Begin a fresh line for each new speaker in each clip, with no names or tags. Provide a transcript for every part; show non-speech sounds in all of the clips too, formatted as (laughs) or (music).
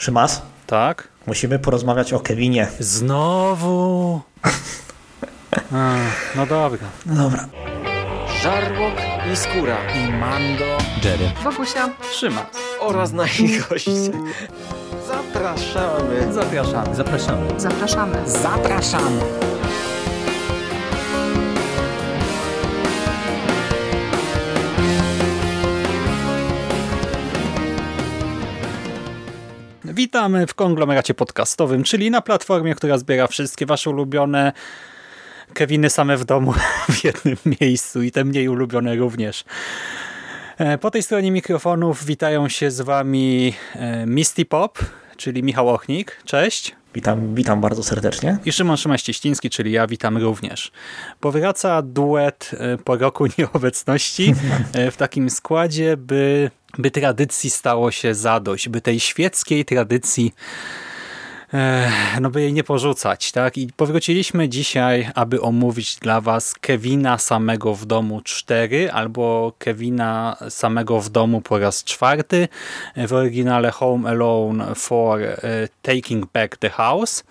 Szymas?
Tak?
Musimy porozmawiać o Kevinie.
Znowu? A, no dobra.
No dobra.
Żarłok i Skóra
I Mando.
Jerry.
Bogusia.
Szymas.
oraz nasi goście. Zapraszamy.
Zapraszamy.
Zapraszamy.
Zapraszamy.
Zapraszamy. Witamy w konglomeracie podcastowym, czyli na platformie, która zbiera wszystkie wasze ulubione Keviny same w domu (laughs) w jednym miejscu i te mniej ulubione również. E, Po tej stronie mikrofonów witają się z wami e, Misty Pop, czyli Michał Ochnik. Cześć.
Witam, witam bardzo serdecznie.
I Szymon Szymaś-Cieśliński, czyli ja, witam również. Powraca duet e, po roku (laughs) nieobecności w takim składzie, by, by tradycji stało się zadość, by tej świeckiej tradycji e, no by jej nie porzucać, tak? I powróciliśmy dzisiaj, aby omówić dla was Kevina samego w domu 4 albo Kevina samego w domu po raz czwarty w oryginale Home Alone for e, Taking Back the House.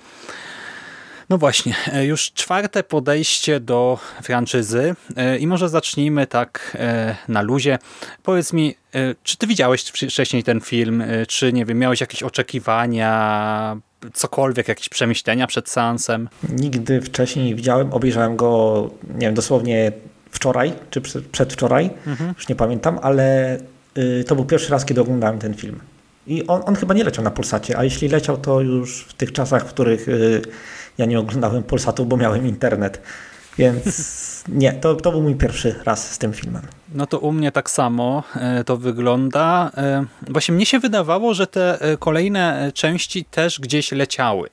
No właśnie, e, już czwarte podejście do franczyzy i może zacznijmy tak na luzie. Powiedz mi, czy ty widziałeś wcześniej ten film, e, czy nie wiem, miałeś jakieś oczekiwania, cokolwiek, jakieś przemyślenia przed seansem?
Nigdy wcześniej nie widziałem. Obejrzałem go, nie wiem, dosłownie wczoraj, czy przed- przedwczoraj, już nie pamiętam, ale y, to był pierwszy raz, kiedy oglądałem ten film. I on, on chyba nie leciał na Polsacie, a jeśli leciał, to już w tych czasach, w których y, ja nie oglądałem Polsatu, bo miałem internet. Więc (laughs) nie, to, to był mój pierwszy raz z tym filmem.
No to u mnie tak samo e, to wygląda. E, Właśnie mnie się wydawało, że te e, kolejne części też gdzieś leciały.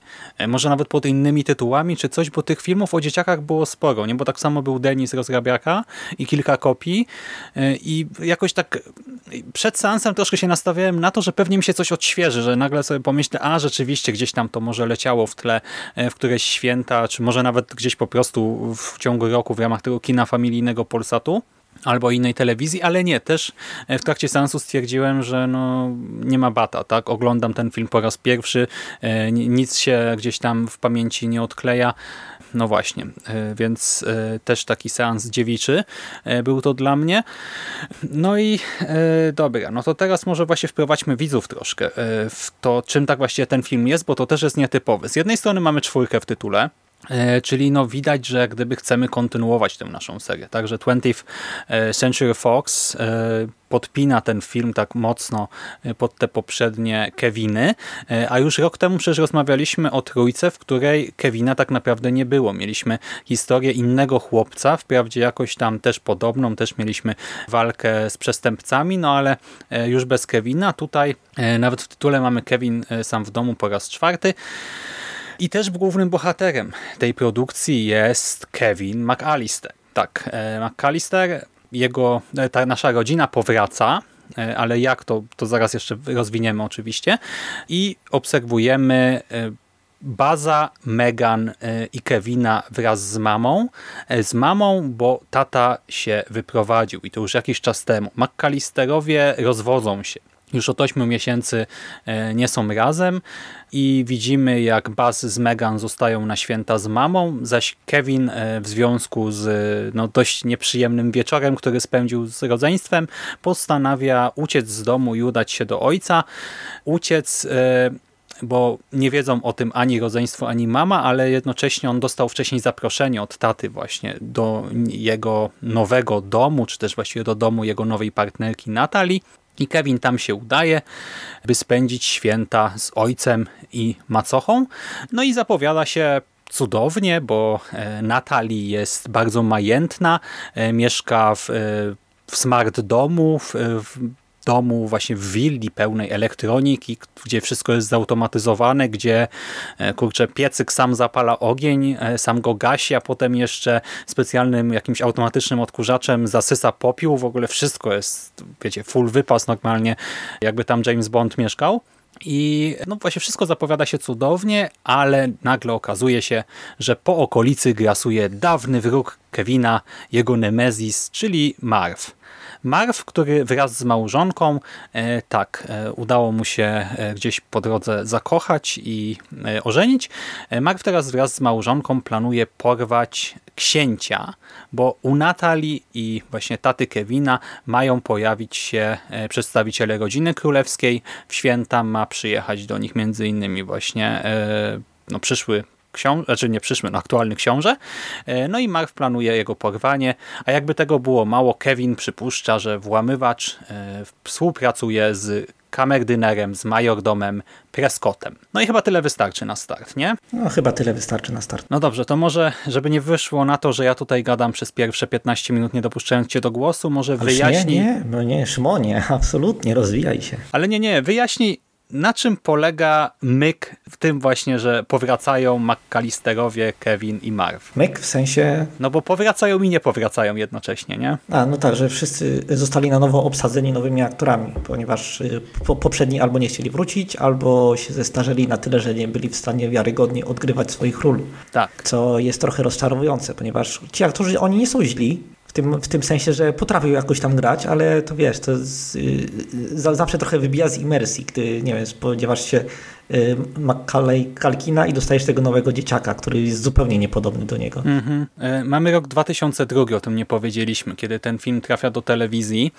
Może nawet pod innymi tytułami czy coś, bo tych filmów o dzieciakach było sporo, nie? Bo tak samo był Denis Rozrabiaka i kilka kopii i jakoś tak przed seansem troszkę się nastawiałem na to, że pewnie mi się coś odświeży, że nagle sobie pomyślę, a rzeczywiście gdzieś tam to może leciało w tle w któreś święta, czy może nawet gdzieś po prostu w ciągu roku w ramach tego kina familijnego Polsatu albo innej telewizji, ale nie, też w trakcie seansu stwierdziłem, że no, nie ma bata, tak? Oglądam ten film po raz pierwszy, e, ni- nic się gdzieś tam w pamięci nie odkleja. No właśnie, e, więc e, też taki seans dziewiczy e, był to dla mnie. No i e, dobra, no to teraz może właśnie wprowadźmy widzów troszkę e, w to, czym tak właściwie ten film jest, bo to też jest nietypowy. Z jednej strony mamy czwórkę w tytule, E, Czyli no widać, że gdyby chcemy kontynuować tę naszą serię. Także 20th Century Fox e, podpina ten film tak mocno e, pod te poprzednie Keviny, E, a już rok temu przecież rozmawialiśmy o trójce, w której Kevina tak naprawdę nie było. Mieliśmy historię innego chłopca, wprawdzie jakoś tam też podobną, też mieliśmy walkę z przestępcami, no ale e, już bez Kevina. Tutaj e, nawet w tytule mamy Kevin e, sam w domu po raz czwarty. I też głównym bohaterem tej produkcji jest Kevin McAllister. Tak, e, McAllister, jego, e, ta nasza rodzina powraca, e, ale jak to, to zaraz jeszcze rozwiniemy oczywiście. I obserwujemy Baza, Megan i Kevina wraz z mamą. Z mamą, bo tata się wyprowadził i to już jakiś czas temu. McAllisterowie rozwodzą się. Już od 8 miesięcy e, nie są razem i widzimy jak Buzz z Megan zostają na święta z mamą, zaś Kevin e, w związku z no, dość nieprzyjemnym wieczorem, który spędził z rodzeństwem, postanawia uciec z domu i udać się do ojca. Uciec e, bo nie wiedzą o tym ani rodzeństwo, ani mama, ale jednocześnie on dostał wcześniej zaproszenie od taty właśnie do jego nowego domu, czy też właściwie do domu jego nowej partnerki Natalii. I Kevin tam się udaje, by spędzić święta z ojcem i macochą. No i zapowiada się cudownie, bo e, Natalii jest bardzo majętna, e, mieszka w, e, w smart domu, w, w domu właśnie w willi pełnej elektroniki, gdzie wszystko jest zautomatyzowane, gdzie e, kurczę, piecyk sam zapala ogień, e, sam go gasi, a potem jeszcze specjalnym jakimś automatycznym odkurzaczem zasysa popiół. W ogóle wszystko jest, wiecie, full wypas normalnie, jakby tam James Bond mieszkał. I no właśnie wszystko zapowiada się cudownie, ale nagle okazuje się, że po okolicy grasuje dawny wróg Kevina, jego Nemezis, czyli Marv. Marv, który wraz z małżonką, e, tak, e, udało mu się e, gdzieś po drodze zakochać i ożenić. Marv teraz wraz z małżonką planuje porwać księcia, bo u Natalii i właśnie taty Kevina mają pojawić się przedstawiciele rodziny królewskiej. W święta ma przyjechać do nich między innymi właśnie no, przyszły książę, znaczy nie przyszły, no aktualny książę. E, no i Marv planuje jego porwanie, a jakby tego było mało, Kevin przypuszcza, że włamywacz e, współpracuje z kamerdynerem, z majordomem Prescottem. No i chyba tyle wystarczy na start, nie?
No chyba tyle wystarczy na start.
No dobrze, to może, żeby nie wyszło na to, że ja tutaj gadam przez pierwsze 15 minut, nie dopuszczając cię do głosu, może wyjaśnij...
Nie, nie, no nie, Szymonie, (laughs) absolutnie, rozwijaj się.
Ale nie, nie, wyjaśnij na czym polega myk w tym właśnie, że powracają McAllisterowie, Kevin i Marv?
Myk w sensie...
No bo powracają i nie powracają jednocześnie, nie?
A, no tak, że wszyscy zostali na nowo obsadzeni nowymi aktorami, ponieważ y, po, poprzedni albo nie chcieli wrócić, albo się zestarzeli na tyle, że nie byli w stanie wiarygodnie odgrywać swoich ról.
Tak.
Co jest trochę rozczarowujące, ponieważ ci aktorzy, oni nie są źli, tym, w tym sensie, że potrafił jakoś tam grać, ale to wiesz, to z, y, zawsze trochę wybija z imersji, gdy, nie wiem, spodziewasz się y, Macaulay Kalkina i dostajesz tego nowego dzieciaka, który jest zupełnie niepodobny do niego.
Mm -hmm. Mamy rok 2002, o tym nie powiedzieliśmy, kiedy ten film trafia do telewizji.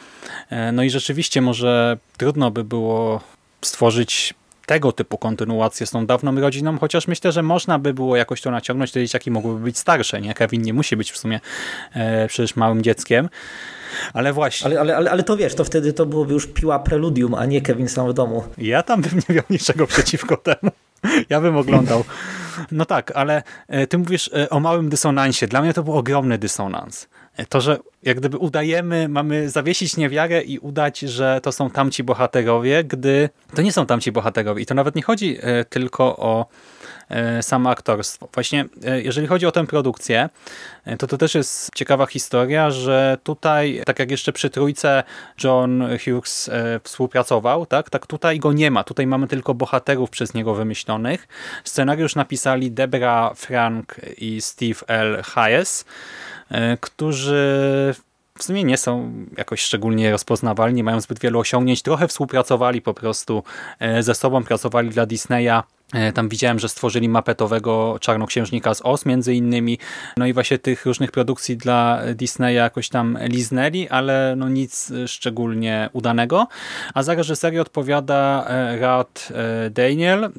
E, no i rzeczywiście może trudno by było stworzyć tego typu kontynuację z tą dawną rodziną, chociaż myślę, że można by było jakoś to naciągnąć, te dzieciaki mogłyby być starsze, nie? Kevin nie musi być w sumie e, przecież małym dzieckiem, ale właśnie.
Ale, ale, ale, ale to wiesz, to wtedy to byłoby już piła preludium, a nie Kevin sam w domu.
Ja tam bym nie miał niczego przeciwko (laughs) temu. Ja bym oglądał. No tak, ale e, ty mówisz e, o małym dysonansie. Dla mnie to był ogromny dysonans to, że jak gdyby udajemy, mamy zawiesić niewiarę i udać, że to są tamci bohaterowie, gdy to nie są tamci bohaterowie. I to nawet nie chodzi e, tylko o e, samo aktorstwo. Właśnie e, jeżeli chodzi o tę produkcję, to to też jest ciekawa historia, że tutaj, tak jak jeszcze przy trójce John Hughes współpracował, tak, tak tutaj go nie ma. Tutaj mamy tylko bohaterów przez niego wymyślonych. Scenariusz napisali Debra Frank i Steve L. Hayes. E, którzy w sumie nie są jakoś szczególnie rozpoznawalni, mają zbyt wielu osiągnięć, trochę współpracowali po prostu e, ze sobą, pracowali dla Disneya tam widziałem, że stworzyli mapetowego Czarnoksiężnika z Os między innymi. No i właśnie tych różnych produkcji dla Disneya jakoś tam liznęli, ale no nic szczególnie udanego. A za reżyserię odpowiada e, Rad e, Daniel,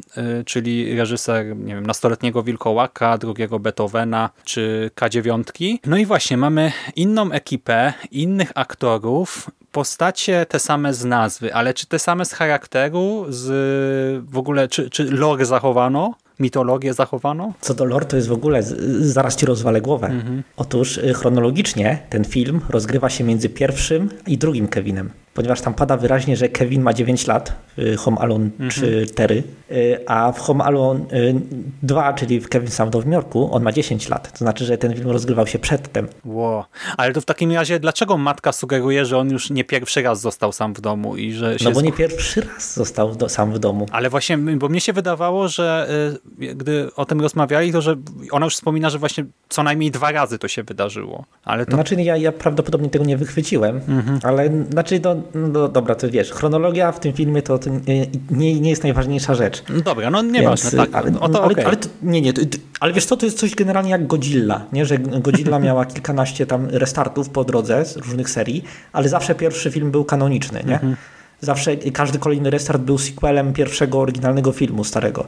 czyli reżyser nie wiem, nastoletniego Wilkołaka, drugiego Beethovena czy K9. No i właśnie mamy inną ekipę, innych aktorów, postacie te same z nazwy, ale czy te same z charakteru, z w ogóle, czy, czy lore zachowano? mitologię zachowano?
Co do lore, to jest w ogóle, zaraz ci rozwalę głowę. Mhm. Otóż y, chronologicznie ten film rozgrywa się między pierwszym i drugim Kevinem ponieważ tam pada wyraźnie, że Kevin ma 9 lat w Home Alone mhm. 4, y, a w Home Alone 2, y, czyli w Kevin Sam w Nowym Jorku, on ma 10 lat. To znaczy, że ten film rozgrywał się przedtem.
Wow. Ale to w takim razie, dlaczego matka sugeruje, że on już nie pierwszy raz został sam w domu? i że
No bo nie pierwszy raz został do, sam w domu.
Ale właśnie, bo mnie się wydawało, że y, gdy o tym rozmawiali, to że ona już wspomina, że właśnie co najmniej dwa razy to się wydarzyło. Ale to...
Znaczy ja, ja prawdopodobnie tego nie wychwyciłem, mhm. ale znaczy no, no dobra, to wiesz, chronologia w tym filmie to, to nie, nie jest najważniejsza rzecz.
No dobra, no nieważne, tak.
Ale, no, to, ale, okay. ale to, nie, nie, to, ale wiesz co, to jest coś generalnie jak Godzilla, nie? że Godzilla (laughs) miała kilkanaście tam restartów po drodze z różnych serii, ale zawsze pierwszy film był kanoniczny, nie? Mhm. Zawsze każdy kolejny restart był sequelem pierwszego oryginalnego filmu starego.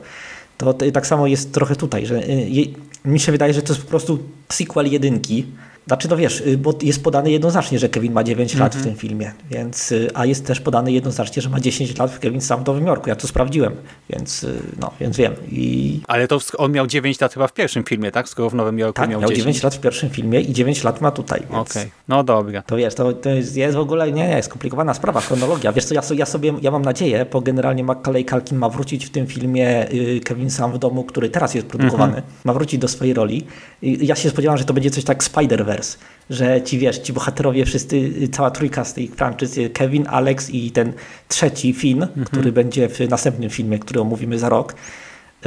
To, tak samo jest trochę tutaj, że y, mi się wydaje, że to jest po prostu sequel jedynki, znaczy, no wiesz, y, bo jest podane jednoznacznie, że Kevin ma 9 lat w mhm. tym filmie, więc, y, a jest też podane jednoznacznie, że ma 10 lat w Kevin sam w Nowym Jorku. Ja to sprawdziłem, więc, y, no, więc wiem. I...
Ale to on miał 9 lat chyba w pierwszym filmie, tak? Skoro w Nowym Jorku
tak,
miał,
miał
10.
9 lat w pierwszym filmie i 9 lat ma tutaj. Okej,
okay. no dobra.
To wiesz, to, to jest, jest, w ogóle, nie, nie, skomplikowana sprawa, chronologia. Wiesz co, ja, ja sobie, ja mam nadzieję, bo generalnie Macaulay Culkin ma wrócić w tym filmie Kevin sam w domu, który teraz jest produkowany, mhm. ma wrócić do swojej roli. Ja się spodziewam, że to będzie coś tak Spider-Verse, że ci wiesz, ci bohaterowie wszyscy, cała trójka z tej franczyzy, Kevin, Alex i ten trzeci Finn, mhm. który będzie w następnym filmie, który omówimy za rok,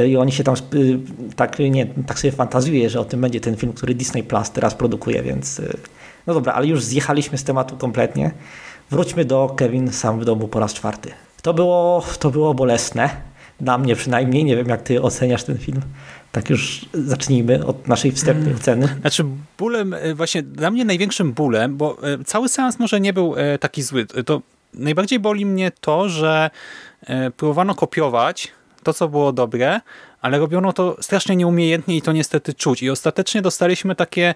i oni się tam tak, nie, tak sobie fantazjuje, że o tym będzie ten film, który Disney Plus teraz produkuje, więc no dobra, ale już zjechaliśmy z tematu kompletnie. Wróćmy do Kevin sam w domu po raz czwarty. To było, to było bolesne, dla mnie przynajmniej. Nie wiem, jak ty oceniasz ten film. Tak już zacznijmy od naszej wstępnej mm. ceny.
Znaczy bólem, e, właśnie dla mnie największym bólem, bo e, cały seans może nie był e, taki zły. To najbardziej boli mnie to, że próbowano kopiować to, co było dobre, ale robiono to strasznie nieumiejętnie i to niestety czuć. I ostatecznie dostaliśmy takie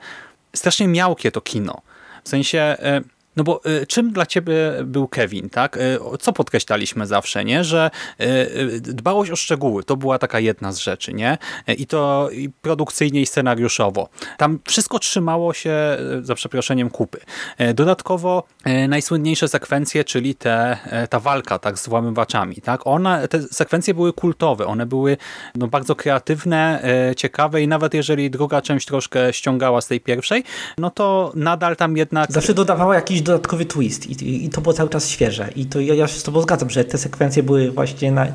strasznie miałkie to kino. W sensie no bo y, czym dla ciebie był Kevin, tak? Y, co podkreślaliśmy zawsze, nie? Że y, dbałość o szczegóły to była taka jedna z rzeczy, nie? I to i produkcyjnie i scenariuszowo. Tam wszystko trzymało się, za przeproszeniem, kupy. Dodatkowo najsłynniejsze sekwencje, czyli te, ta walka tak, z włamywaczami, tak? One, te sekwencje były kultowe, one były no, bardzo kreatywne, ciekawe i nawet jeżeli druga część troszkę ściągała z tej pierwszej, no to nadal tam jednak...
Zawsze dodawała jakiś dodatkowy twist i, i to było cały czas świeże. I to ja, ja się z tobą zgadzam, że te sekwencje były właśnie na,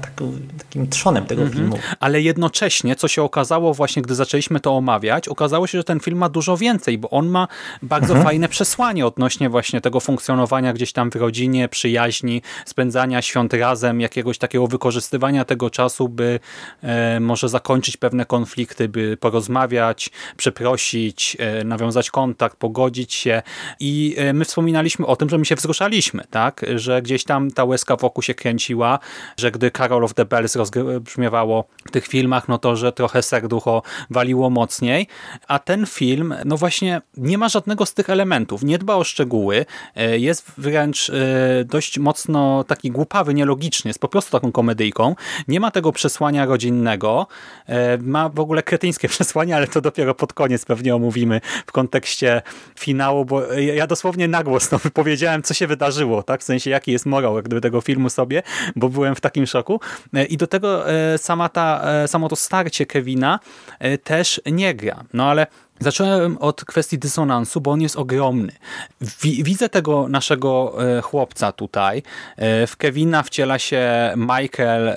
takim trzonem tego mm -hmm. filmu.
Ale jednocześnie, co się okazało właśnie, gdy zaczęliśmy to omawiać, okazało się, że ten film ma dużo więcej, bo on ma bardzo mm -hmm. fajne przesłanie odnośnie właśnie tego funkcjonowania gdzieś tam w rodzinie, przyjaźni, spędzania świąt razem, jakiegoś takiego wykorzystywania tego czasu, by e, może zakończyć pewne konflikty, by porozmawiać, przeprosić, e, nawiązać kontakt, pogodzić się. I e, my wspominaliśmy wspominaliśmy o tym, że my się wzruszaliśmy, tak? Że gdzieś tam ta łezka wokół się kręciła, że gdy Carol of the Bells rozbrzmiewało w tych filmach, no to, że trochę serducho waliło mocniej, a ten film, no właśnie nie ma żadnego z tych elementów, nie dba o szczegóły, e, jest wręcz e, dość mocno taki głupawy, nielogiczny, jest po prostu taką komedyjką, nie ma tego przesłania rodzinnego, e, ma w ogóle kretyńskie (laughs) przesłanie, ale to dopiero pod koniec pewnie omówimy w kontekście finału, bo ja dosłownie nagłos mocno wypowiedziałem, co się wydarzyło, tak? W sensie, jaki jest morał jak gdyby tego filmu sobie, bo byłem w takim szoku. E, I do tego e, sama ta, e, samo to starcie Kevina też nie gra. No ale Zacząłem od kwestii dysonansu, bo on jest ogromny. Widzę tego naszego chłopca tutaj. W Kevina wciela się Michael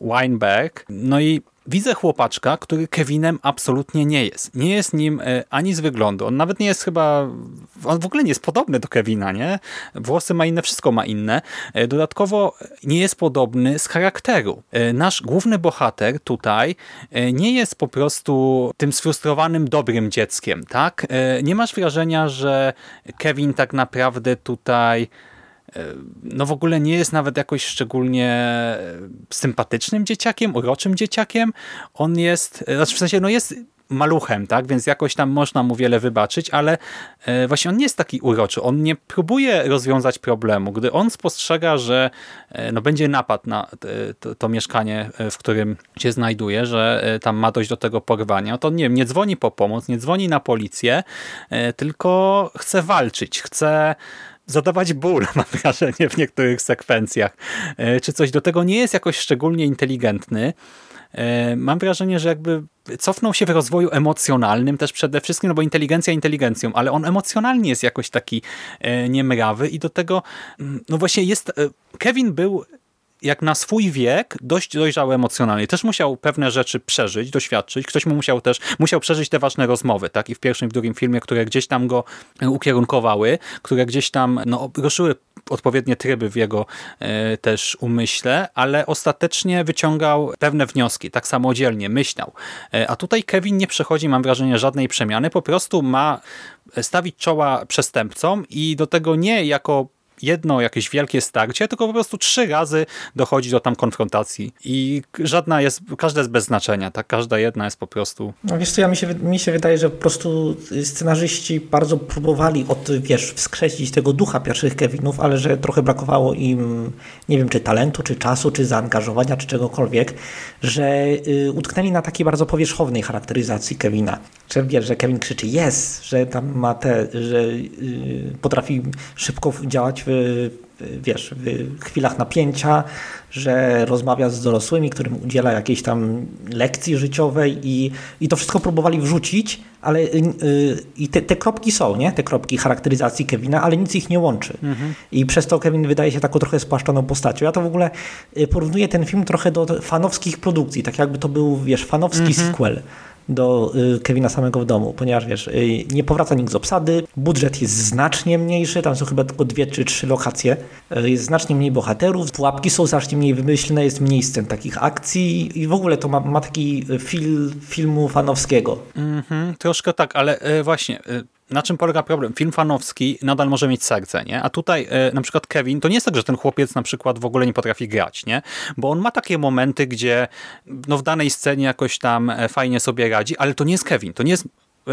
Weinberg. No i Widzę chłopaczka, który Kevinem absolutnie nie jest. Nie jest nim e, ani z wyglądu. On nawet nie jest chyba... On w ogóle nie jest podobny do Kevina, nie? Włosy ma inne, wszystko ma inne. E, dodatkowo nie jest podobny z charakteru. E, nasz główny bohater tutaj nie jest po prostu tym sfrustrowanym, dobrym dzieckiem, tak? Nie masz wrażenia, że Kevin tak naprawdę tutaj no w ogóle nie jest nawet jakoś szczególnie sympatycznym dzieciakiem, uroczym dzieciakiem. On jest, znaczy w sensie no jest maluchem, tak? Więc jakoś tam można mu wiele wybaczyć, ale e, właśnie on nie jest taki uroczy. On nie próbuje rozwiązać problemu. Gdy on spostrzega, że e, no, będzie napad na to, to mieszkanie, e, w którym się znajduje, że tam ma dojść do tego porwania, to nie wiem, nie dzwoni po pomoc, nie dzwoni na policję, tylko chce walczyć, chce zadawać ból, (laughs) mam wrażenie, w niektórych sekwencjach. E, czy coś do tego nie jest jakoś szczególnie inteligentny. E, mam wrażenie, że jakby cofnął się w rozwoju emocjonalnym też przede wszystkim, no bo inteligencja inteligencją, ale on emocjonalnie jest jakoś taki e, niemrawy i do tego, mm, no właśnie jest, Kevin był jak na swój wiek dość dojrzały emocjonalnie. Też musiał pewne rzeczy przeżyć, doświadczyć. Ktoś mu musiał też musiał przeżyć te ważne rozmowy, tak? I w pierwszym w drugim filmie, które gdzieś tam go ukierunkowały, które gdzieś tam no, ruszyły odpowiednie tryby w jego e, też umyśle, ale ostatecznie wyciągał pewne wnioski, tak samodzielnie, myślał. E, a tutaj Kevin nie przechodzi, mam wrażenie, żadnej przemiany, po prostu ma stawić czoła przestępcom i do tego nie jako jedno jakieś wielkie starcie, tylko po prostu trzy razy dochodzi do tam konfrontacji i żadna jest, każda jest bez znaczenia, tak? Każda jedna jest po prostu...
No wiesz co, ja mi się, mi się wydaje, że po prostu scenarzyści bardzo próbowali od, wiesz, wskrzesić tego ducha pierwszych Kevinów, ale że trochę brakowało im, nie wiem, czy talentu, czy czasu, czy zaangażowania, czy czegokolwiek, że y, utknęli na takiej bardzo powierzchownej charakteryzacji Kevina. Że wiesz, że Kevin krzyczy yes, że tam ma te, że y, potrafi szybko działać w wiesz, w chwilach napięcia, że rozmawia z dorosłymi, którym udziela jakiejś tam lekcji życiowej i, i to wszystko próbowali wrzucić, ale yy, i te, te, kropki są, nie? Te kropki charakteryzacji Kevina, ale nic ich nie łączy. Mhm. I przez to Kevin wydaje się taką trochę spłaszczoną postacią. Ja to w ogóle y, porównuję ten film trochę do fanowskich produkcji, tak jakby to był, wiesz, fanowski mhm. sequel do y, Kevina samego w domu, ponieważ wiesz, y, nie powraca nikt z obsady, budżet jest znacznie mniejszy, tam są chyba tylko dwie czy trzy lokacje, y, jest znacznie mniej bohaterów, pułapki są znacznie mniej wymyślne, jest mniej scen takich akcji i w ogóle to ma, ma taki fil, filmu fanowskiego.
Mm -hmm, troszkę tak, ale właśnie na czym polega problem? Film fanowski nadal może mieć serce, nie? A tutaj e, na przykład Kevin, to nie jest tak, że ten chłopiec na przykład w ogóle nie potrafi grać, nie? Bo on ma takie momenty, gdzie no, w danej scenie jakoś tam e, fajnie sobie radzi, ale to nie jest Kevin, to nie jest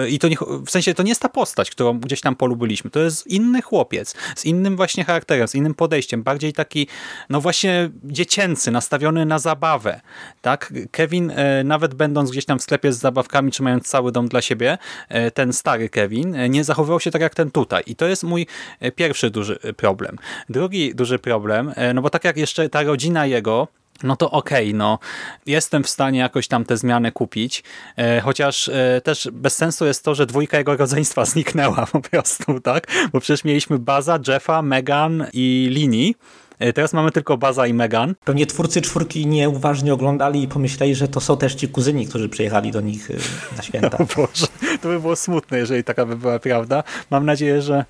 i to nie, w sensie to nie jest ta postać, którą gdzieś tam polubiliśmy. To jest inny chłopiec, z innym właśnie charakterem, z innym podejściem, bardziej taki, no właśnie dziecięcy, nastawiony na zabawę. Tak? Kevin, e, nawet będąc gdzieś tam w sklepie z zabawkami, czy mając cały dom dla siebie, e, ten stary Kevin, e, nie zachowywał się tak jak ten tutaj. I to jest mój pierwszy duży problem. Drugi duży problem, no bo tak jak jeszcze ta rodzina jego, no to okej, okay, no jestem w stanie jakoś tam te zmiany kupić, e, chociaż e, też bez sensu jest to, że dwójka jego rodzeństwa (laughs) zniknęła po prostu, tak? Bo przecież mieliśmy Baza, Jeffa, Megan i Lini. E, teraz mamy tylko Baza i Megan.
Pewnie twórcy czwórki nieuważnie oglądali i pomyśleli, że to są też ci kuzyni, którzy przyjechali do nich e, na (laughs) święta.
O Boże, to by było smutne, jeżeli taka by była prawda. Mam nadzieję, że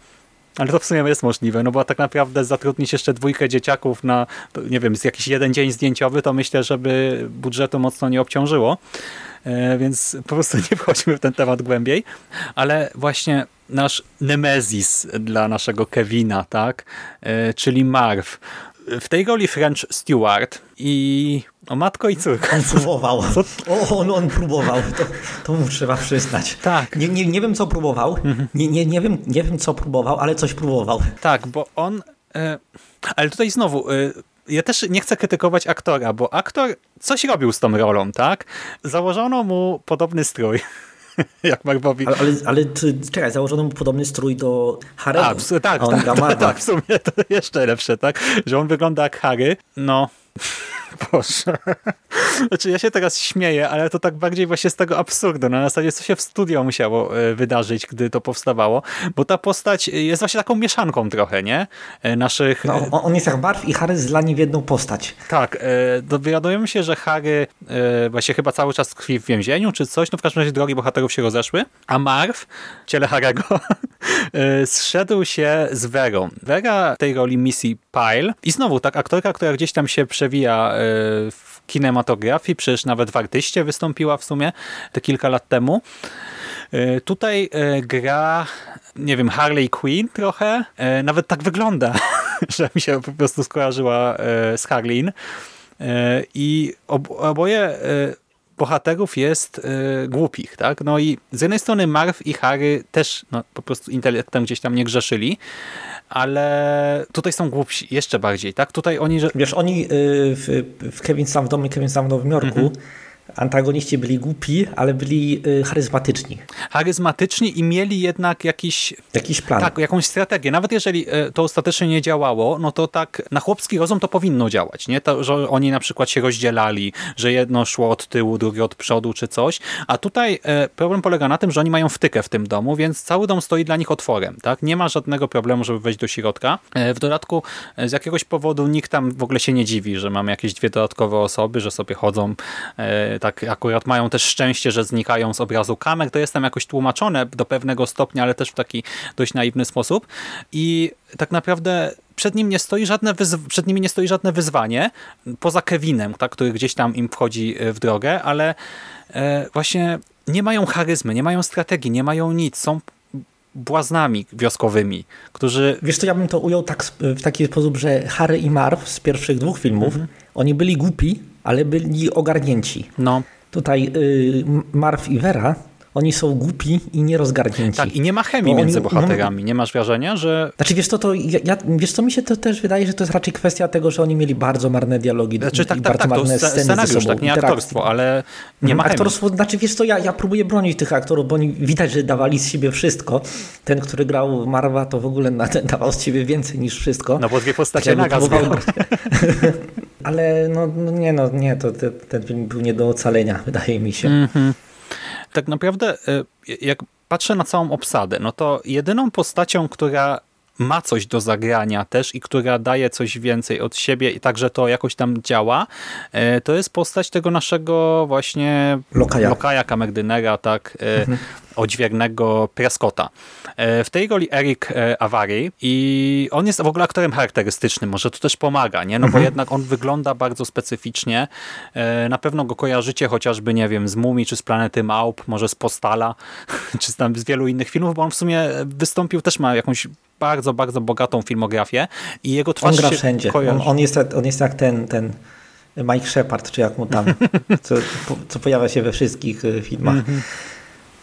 ale to w sumie jest możliwe, no bo tak naprawdę zatrudnić jeszcze dwójkę dzieciaków na, nie wiem, jakiś jeden dzień zdjęciowy, to myślę, żeby budżetu mocno nie obciążyło. E, więc po prostu (laughs) nie wchodźmy w ten temat głębiej. Ale właśnie nasz nemezis dla naszego Kevina, tak? E, czyli Marv. W tej roli French Stewart i o matko i córka.
On próbował. (laughs) O, on, on próbował. To, to mu trzeba przyznać.
Tak.
Nie, nie, nie wiem, co próbował. Mhm. Nie, nie, nie, wiem, nie wiem, co próbował, ale coś próbował.
Tak, bo on... E, ale tutaj znowu... E, ja też nie chcę krytykować aktora, bo aktor coś robił z tą rolą, tak? Założono mu podobny strój. (laughs) jak Markowi.
Ale, ale, ale czekaj, założono mu podobny strój do Harry'ego. A,
tak, tak, tak, tak, w sumie to jeszcze lepsze, tak? Że on wygląda jak Harry. No, (laughs) Boże. Znaczy ja się teraz śmieję, ale to tak bardziej właśnie z tego absurdu. Na zasadzie co się w studio musiało e, wydarzyć, gdy to powstawało, bo ta postać jest właśnie taką mieszanką trochę, nie? E, naszych...
No, on jest jak Barw i Harry zlani w jedną postać.
Tak. E, dowiadujemy się, że Harry właśnie chyba cały czas tkwi w więzieniu, czy coś. No w każdym razie drogi bohaterów się rozeszły, a Marv, ciele Harry'ego, (laughs) zszedł się z Verą. Vera tej roli Missy Pyle i znowu tak aktorka, która gdzieś tam się przewija w kinematografii, przecież nawet w Artyście wystąpiła w sumie te kilka lat temu. E, tutaj e, gra, nie wiem, Harley Quinn trochę, nawet tak wygląda, (laughs) że mi się po prostu skojarzyła z Harley. I oboje bohaterów jest głupich, tak? No i z jednej strony Marv i Harry też no, po prostu intelektem gdzieś tam nie grzeszyli, ale tutaj są głupsi jeszcze bardziej, tak? Tutaj oni...
Wiesz, oni y, w, w Kevin Sam w domu Kevin Sam w Nowym Jorku mhm antagoniści byli głupi, ale byli y, charyzmatyczni.
Charyzmatyczni i mieli jednak jakiś...
Jakiś plan.
Tak, jakąś strategię. Nawet jeżeli y, to ostatecznie nie działało, no to tak na chłopski rozum to powinno działać, nie? To, że oni na przykład się rozdzielali, że jedno szło od tyłu, drugie od przodu czy coś, a tutaj y, problem polega na tym, że oni mają wtykę w tym domu, więc cały dom stoi dla nich otworem, tak? Nie ma żadnego problemu, żeby wejść do środka. W dodatku z jakiegoś powodu nikt tam w ogóle się nie dziwi, że mamy jakieś dwie dodatkowe osoby, że sobie chodzą tak akurat mają też szczęście, że znikają z obrazu kamer. To jest tam jakoś tłumaczone do pewnego stopnia, ale też w taki dość naiwny sposób. I tak naprawdę przed, nim nie stoi żadne przed nimi nie stoi żadne wyzwanie, poza Kevinem, tak, który gdzieś tam im wchodzi e, w drogę, ale e, właśnie nie mają charyzmy, nie mają strategii, nie mają nic. Są błaznami wioskowymi, którzy...
Wiesz co, ja bym to ujął tak, w taki sposób, że Harry i Marv z pierwszych dwóch filmów, mhm. oni byli głupi, ale byli ogarnięci.
No.
Tutaj y, Marv i Vera oni są głupi i nierozgarnięci.
Tak, i nie ma chemii
Bo
między
oni-
bohaterami. Nie masz wrażenia, że
Znaczy wiesz co, to ja, ja, wiesz co, mi się to też wydaje, że to jest raczej kwestia tego, że oni mieli bardzo marne dialogi
Znaczy, tak,
i
tak,
bardzo
tak,
marne
sce-
sceny ze
scenariusz,
sobą,
tak, nie
interakcje.
aktorstwo, ale nie ma chemii.
Aktorstwo, znaczy wiesz co, ja, ja próbuję bronić tych aktorów, bo oni widać, że dawali z siebie wszystko. Ten, który grał Marwa, to w ogóle na ten (laughs) dawał z siebie więcej niż wszystko.
No bo dwie postacie
próbował-
grał. (laughs)
Ale no, no nie, no nie, to te, ten film był nie do ocalenia, wydaje mi się.
Mhm. Tak naprawdę, y, jak patrzę na całą obsadę, no to jedyną postacią, która ma coś do zagrania też i która daje coś więcej od siebie i także to jakoś tam działa, y, to jest postać tego naszego właśnie
Lokaja.
Lokaja Kamerdynera, tak, y, odźwiernego Prescotta. Y, W tej roli Eric y, Avary i on jest w ogóle aktorem charakterystycznym, może to też pomaga, nie? No bo jednak on wygląda bardzo specyficznie. Na pewno go kojarzycie chociażby, nie wiem, z Mumii, czy z Planety Małp, może z Postala, (laughs) czy z, tam z wielu innych filmów, bo on w sumie wystąpił, też ma jakąś bardzo, bardzo bogatą filmografię i jego
On
twarz
gra
się
wszędzie. On, on, jest, on jest jak ten, ten Mike Shepard, czy jak mu tam, (laughs) co, co pojawia się we wszystkich y, filmach
Mhm.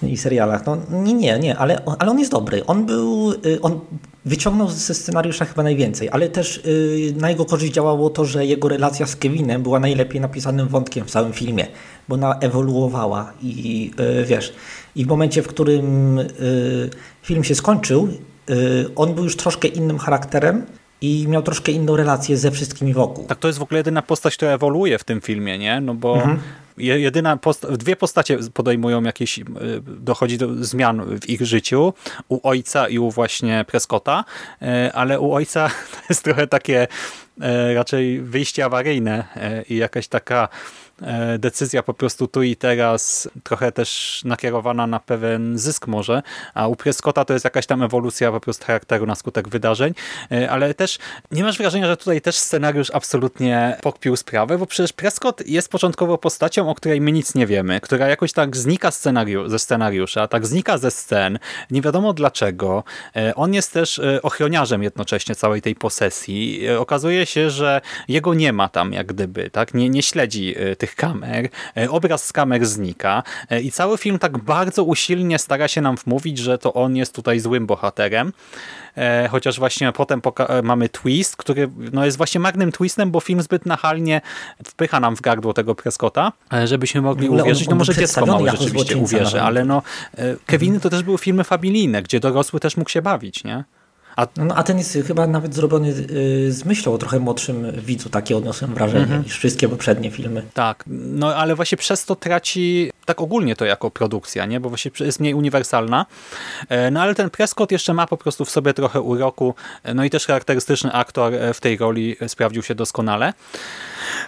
i serialach. No nie, nie, nie, ale, ale on jest dobry. On był, y, on wyciągnął ze scenariusza chyba najwięcej, ale też y, na jego korzyść działało to, że jego relacja z Kevinem była najlepiej napisanym wątkiem w całym filmie, bo ona ewoluowała i wiesz, i w momencie, w którym film się skończył, on był już troszkę innym charakterem i miał troszkę inną relację ze wszystkimi wokół.
Tak, to jest w ogóle jedyna postać, która ewoluuje w tym filmie, nie? No bo
Mhm.
je- jedyna posta- dwie postacie podejmują jakieś, y, dochodzi do zmian w ich życiu, u ojca i u właśnie Prescotta, y, ale u ojca (laughs) to jest trochę takie y, raczej wyjście awaryjne y, i jakaś taka y, decyzja po prostu tu i teraz, trochę też nakierowana na pewien zysk może, a u Prescotta to jest jakaś tam ewolucja po prostu charakteru na skutek wydarzeń, y, ale też nie masz wrażenia, że tutaj też scenariusz absolutnie pokpił sprawę, bo przecież Prescott jest początkowo postacią, o której my nic nie wiemy, która jakoś tak znika scenariu ze scenariusza, tak znika ze scen, nie wiadomo dlaczego. Y, On jest też ochroniarzem jednocześnie całej tej posesji. Okazuje się, że jego nie ma tam jak gdyby, tak? Nie, nie śledzi y, tych kamer. Y, Obraz z kamer znika y, i cały film tak bardzo usilnie stara się nam wmówić, że to on jest tutaj złym bohaterem. E, Chociaż właśnie potem e, mamy twist, który no jest właśnie magnym twistem, bo film zbyt nachalnie wpycha nam w gardło tego Prescotta, e, żebyśmy mogli
W ogóle on-
uwierzyć. No
on
może dziecko małe rzeczywiście uwierzy, ale no e, Keviny to też były filmy familijne, gdzie dorosły też mógł się bawić, nie? A
No, a ten jest chyba nawet zrobiony y, z myślą o trochę młodszym widzu, takie odniosłem wrażenie,
Mhm.
niż wszystkie poprzednie filmy.
Tak, no ale właśnie przez to traci tak ogólnie to jako produkcja, nie? bo właśnie jest mniej uniwersalna. E, No ale ten Prescott jeszcze ma po prostu w sobie trochę uroku, e, no i też charakterystyczny aktor e, w tej roli sprawdził się doskonale.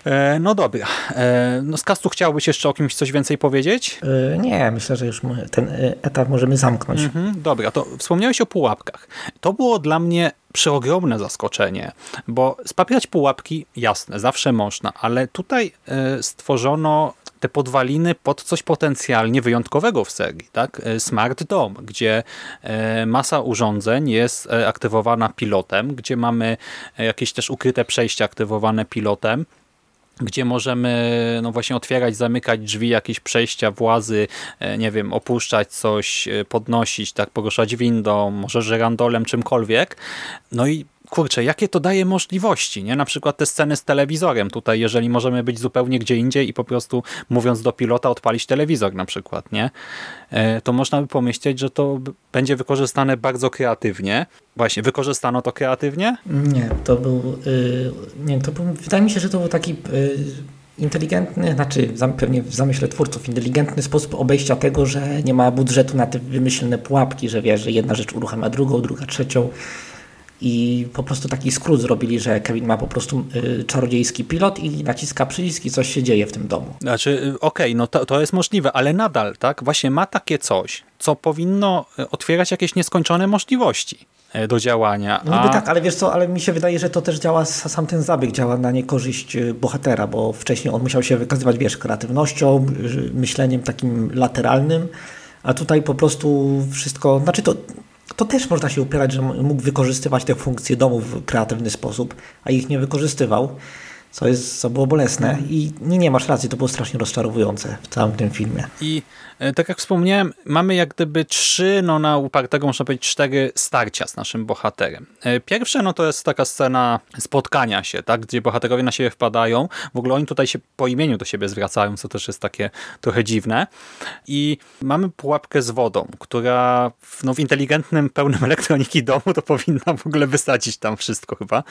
E, No dobra, E, no z castu chciałbyś jeszcze o kimś coś więcej powiedzieć?
Y, nie, myślę, że już ten etap możemy zamknąć.
Mhm, dobra, to wspomniałeś o pułapkach. To było dla mnie przeogromne zaskoczenie, bo spapiać pułapki, jasne, zawsze można, ale tutaj e, stworzono te podwaliny pod coś potencjalnie wyjątkowego w serii, tak? E, Smart Dome, gdzie e, masa urządzeń jest e, aktywowana pilotem, gdzie mamy e, jakieś też ukryte przejścia aktywowane pilotem, gdzie możemy no właśnie otwierać, zamykać drzwi, jakieś przejścia, włazy, e, nie wiem, opuszczać coś, e, podnosić, tak, poruszać windą, może żerandolem, czymkolwiek. No i kurczę, jakie to daje możliwości, nie? Na przykład te sceny z telewizorem tutaj, jeżeli możemy być zupełnie gdzie indziej i po prostu mówiąc do pilota odpalić telewizor na przykład, nie? E, To można by pomyśleć, że to będzie wykorzystane bardzo kreatywnie. Właśnie, wykorzystano to kreatywnie?
Nie, to był, y, nie, to był, wydaje mi się, że to był taki y, inteligentny, znaczy pewnie w zamyśle twórców, inteligentny sposób obejścia tego, że nie ma budżetu na te wymyślne pułapki, że wiesz, że jedna rzecz uruchamia drugą, druga trzecią. I po prostu taki skrót zrobili, że Kevin ma po prostu y, czarodziejski pilot i naciska przycisk i coś się dzieje w tym domu.
Znaczy, y, okej, no to, to jest możliwe, ale nadal, tak, właśnie ma takie coś, co powinno y, otwierać jakieś nieskończone możliwości y, do działania.
No niby tak, ale wiesz co, ale mi się wydaje, że to też działa, sam ten zabieg działa na niekorzyść bohatera, bo wcześniej on musiał się wykazywać, wiesz, kreatywnością, myśleniem takim lateralnym, a tutaj po prostu wszystko, znaczy to, to też można się upierać, że mógł wykorzystywać te funkcje domu w kreatywny sposób, a ich nie wykorzystywał. co, jest, co było bolesne i nie, nie masz racji, to było strasznie rozczarowujące w całym tym filmie.
I tak jak wspomniałem, mamy jak gdyby trzy, no na upartego można powiedzieć cztery starcia z naszym bohaterem. E, pierwsze, no to jest taka scena spotkania się, tak, gdzie bohaterowie na siebie wpadają. W ogóle oni tutaj się po imieniu do siebie zwracają, co też jest takie trochę dziwne. I mamy pułapkę z wodą, która w, no, w inteligentnym, pełnym (laughs) elektroniki domu to powinna w ogóle wysadzić tam wszystko chyba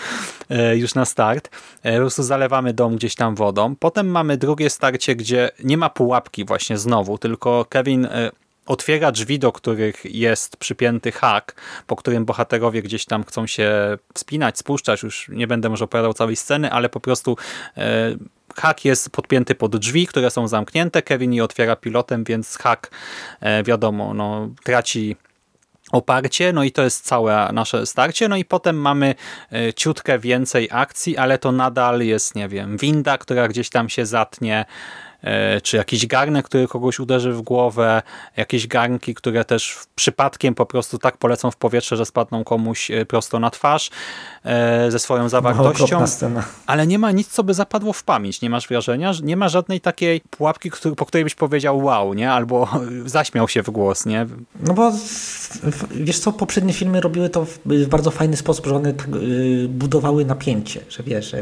e, już na start. Po prostu zalewamy dom gdzieś tam wodą. Potem mamy drugie starcie, gdzie nie ma pułapki właśnie znowu, tylko Kevin e, otwiera drzwi, do których jest przypięty hak, po którym bohaterowie gdzieś tam chcą się wspinać, spuszczać. Już nie będę może opowiadał całej sceny, ale po prostu e, hak jest podpięty pod drzwi, które są zamknięte. Kevin je otwiera pilotem, więc hak, e, wiadomo, no, traci oparcie, no i to jest całe nasze starcie, no i potem mamy ciutkę więcej akcji, ale to nadal jest, nie wiem, winda, która gdzieś tam się zatnie, czy jakiś garnek, który kogoś uderzy w głowę, jakieś garnki, które też przypadkiem po prostu tak polecą w powietrze, że spadną komuś e, prosto na twarz e, ze swoją zawartością. Ale nie ma nic, co by zapadło w pamięć. Nie masz wrażenia, że nie ma żadnej takiej pułapki, po której byś powiedział wow, nie? Albo (laughs) zaśmiał się w głos, nie?
No bo wiesz co, poprzednie filmy robiły to w bardzo fajny sposób, że one budowały napięcie, że wiesz,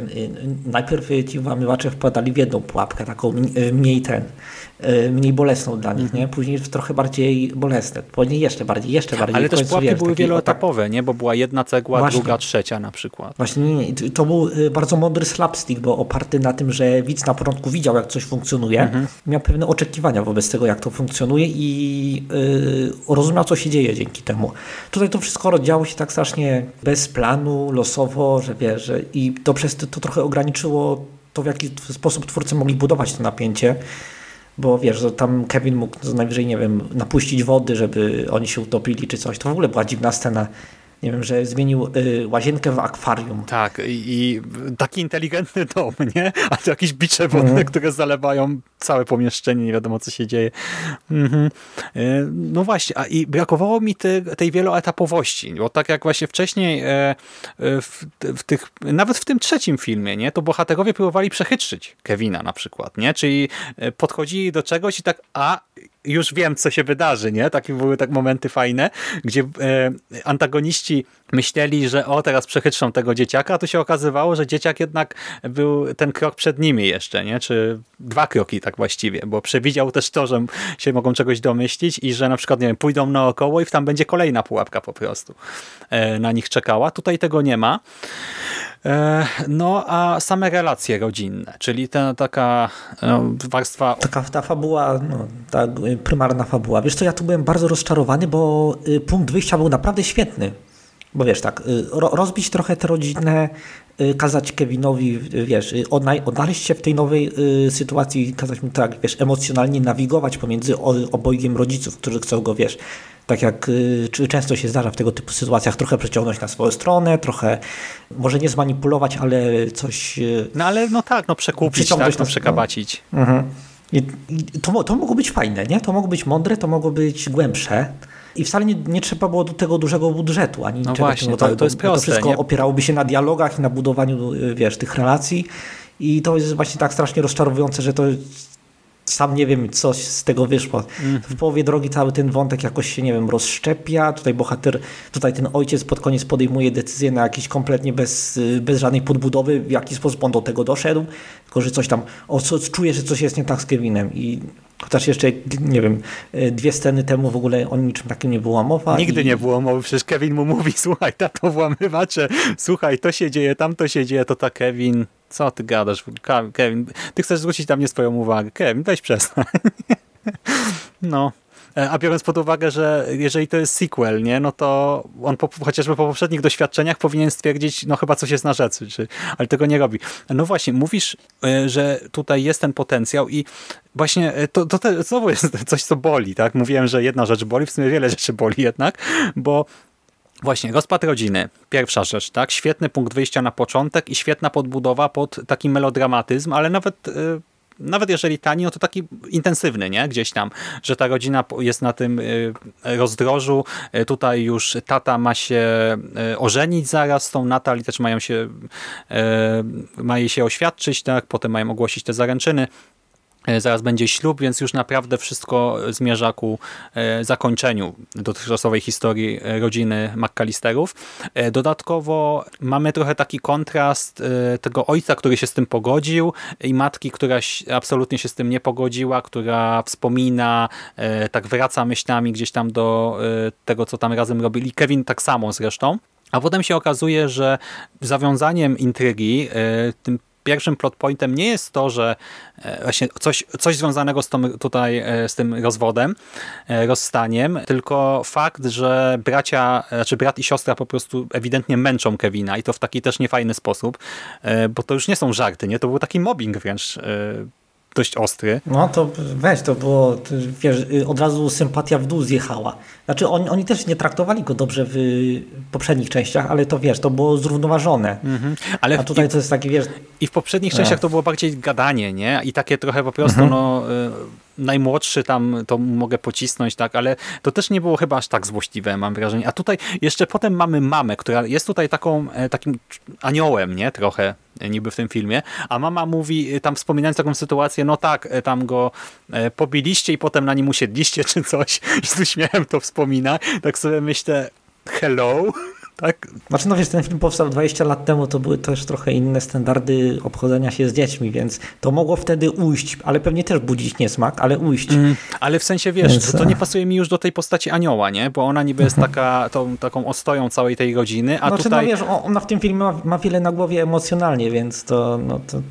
najpierw ci włamywacze wpadali w jedną pułapkę, taką mniej ten, e, mniej bolesną dla nich, nie? Mhm. Później trochę bardziej bolesne, później jeszcze bardziej, jeszcze bardziej.
Ale też pułapki wiesz, były wieloetapowe, nie? Bo była jedna cegła, Właśnie. druga, trzecia na przykład.
Właśnie, nie, nie. To był y, bardzo mądry slapstick, bo oparty na tym, że widz na początku widział, jak coś funkcjonuje, mhm. miał pewne oczekiwania wobec tego, jak to funkcjonuje i yy, rozumiał, co się dzieje dzięki temu. Tutaj to wszystko działo się tak strasznie bez planu, losowo, że wiesz, że i to przez to, to trochę ograniczyło to w jaki sposób twórcy mogli budować to napięcie, bo wiesz, że tam Kevin mógł najwyżej, nie wiem, napuścić wody, żeby oni się utopili czy coś. To w ogóle była dziwna scena nie wiem, że zmienił y, łazienkę w akwarium.
Tak, i, i, taki inteligentny dom, nie? A to jakieś bicze wodne, mm. które zalewają całe pomieszczenie, nie wiadomo co się dzieje. Mhm. Y, no właśnie, a i brakowało mi te, tej wieloetapowości, bo tak jak właśnie wcześniej e, e, w, w, tych, nawet w tym trzecim filmie, nie? To bohaterowie próbowali przechytrzyć Kevina na przykład, nie? Czyli e, podchodzili do czegoś i tak, a już wiem, co się wydarzy, nie? Takie były tak momenty fajne, gdzie e, antagoniści myśleli, że o, teraz przechytrzą tego dzieciaka, a tu się okazywało, że dzieciak jednak był ten krok przed nimi jeszcze, nie? Czy dwa kroki tak właściwie, bo przewidział też to, że się mogą czegoś domyślić i że na przykład, nie wiem, pójdą naokoło i tam będzie kolejna pułapka po prostu e, na nich czekała. Tutaj tego nie ma. E, no, a same relacje rodzinne, czyli ta taka no, warstwa...
Taka ta fabuła, no, ta prymarna fabuła. Wiesz co, ja tu byłem bardzo rozczarowany, bo y, punkt wyjścia był naprawdę świetny. Bo wiesz tak, y, rozbić trochę te rodzinne, y, kazać Kevinowi, wiesz, odnaleźć się w tej nowej sytuacji, kazać mu tak, wiesz, emocjonalnie nawigować pomiędzy obojgiem rodziców, którzy chcą go, wiesz, tak jak y, często się zdarza w tego typu sytuacjach, trochę przeciągnąć na swoją stronę, trochę może nie zmanipulować, ale coś... Y,
no ale no tak, no przekupić, tak, no przekabacić. Mhm.
I to, to mogło być fajne, nie? To mogło być mądre, to mogło być głębsze. I wcale nie, nie trzeba było do tego dużego budżetu, ani
no niczego. Właśnie, to, to jest proste,
To wszystko nie? opierałoby się na dialogach i na budowaniu, y, wiesz, tych relacji. I to jest właśnie tak strasznie rozczarowujące, że to sam nie wiem, co z tego wyszło. Mm. W połowie drogi cały ten wątek jakoś się, nie wiem, rozszczepia. Tutaj bohater, tutaj ten ojciec pod koniec podejmuje decyzję na jakiś kompletnie bez, bez żadnej podbudowy, w jaki sposób on do tego doszedł, tylko że coś tam, o, co, czuje, że coś jest nie tak z Kevinem i Chociaż jeszcze, nie wiem, dwie sceny temu w ogóle o niczym takim nie była mowa.
Nigdy
i...
nie było mowy, przecież Kevin mu mówi, (laughs) słuchaj, tato włamywacze, słuchaj, to się dzieje, tam to się dzieje, to ta Kevin, co ty gadasz? Kevin, ty chcesz zwrócić na mnie swoją uwagę. Kevin, weź przestań. (laughs) No. E, a biorąc pod uwagę, że jeżeli to jest sequel, nie, no to on po, chociażby po poprzednich doświadczeniach powinien stwierdzić, no chyba coś jest na rzeczy, czy, ale tego nie robi. No właśnie, mówisz, e, że tutaj jest ten potencjał i właśnie e, to, to te, znowu jest (laughs) coś, co boli, tak? Mówiłem, że jedna rzecz boli, w sumie wiele rzeczy boli jednak, bo Właśnie, rozpad rodziny. Pierwsza rzecz, tak? Świetny punkt wyjścia na początek i świetna podbudowa pod taki melodramatyzm, ale nawet nawet jeżeli tani, no to taki intensywny, nie? Gdzieś tam, że ta rodzina jest na tym rozdrożu. Tutaj już tata ma się ożenić zaraz z tą Natal i też mają się ma jej się oświadczyć, tak? Potem mają ogłosić te zaręczyny. E, zaraz będzie ślub, więc już naprawdę wszystko zmierza ku e, zakończeniu dotychczasowej historii e, rodziny McAllisterów. Dodatkowo mamy trochę taki kontrast tego ojca, który się z tym pogodził i matki, która absolutnie się z tym nie pogodziła, która wspomina, tak wraca myślami gdzieś tam do tego, co tam razem robili. Kevin tak samo zresztą. A potem się okazuje, że zawiązaniem intrygi, tym pierwszym plot pointem nie jest to, że e, właśnie coś, coś związanego z, tą, tutaj, e, z tym rozwodem, e, rozstaniem, tylko fakt, że bracia, znaczy brat i siostra po prostu ewidentnie męczą Kevina i to w taki też niefajny sposób, bo to już nie są żarty, nie? To był taki mobbing wręcz dość ostry.
No to weź, to było, wiesz, od razu sympatia w dół zjechała. Znaczy oni, oni też nie traktowali go dobrze w poprzednich częściach, ale to wiesz, to było zrównoważone. Mhm. Ale A tutaj i, to jest taki, wiesz...
I w poprzednich no. częściach to było bardziej gadanie, nie? I takie trochę po prostu, mhm. no y, najmłodszy tam to mogę pocisnąć, tak, ale to też nie było chyba aż tak złośliwe, mam wrażenie. A tutaj jeszcze potem mamy mamę, która jest tutaj taką, e, takim aniołem, nie, trochę e, niby w tym filmie, a mama mówi, e, tam wspominając taką sytuację, no tak, tam go pobiliście i potem na nim usiedliście czy coś (laughs) i z uśmiechem to wspomina, tak sobie myślę, hello? Tak?
Znaczy, no wiesz, ten film powstał 20 lat temu, to były też trochę inne standardy obchodzenia się z dziećmi, więc to mogło wtedy ujść, ale pewnie też budzić niesmak, ale ujść. Mm,
ale w sensie, wiesz, więc... to, nie pasuje mi już do tej postaci anioła, nie? Bo ona niby jest mhm. taka, tą, taką ostoją całej tej rodziny, a
znaczy,
tutaj...
no wiesz, ona w tym filmie ma, ma wiele na głowie emocjonalnie, więc to, no to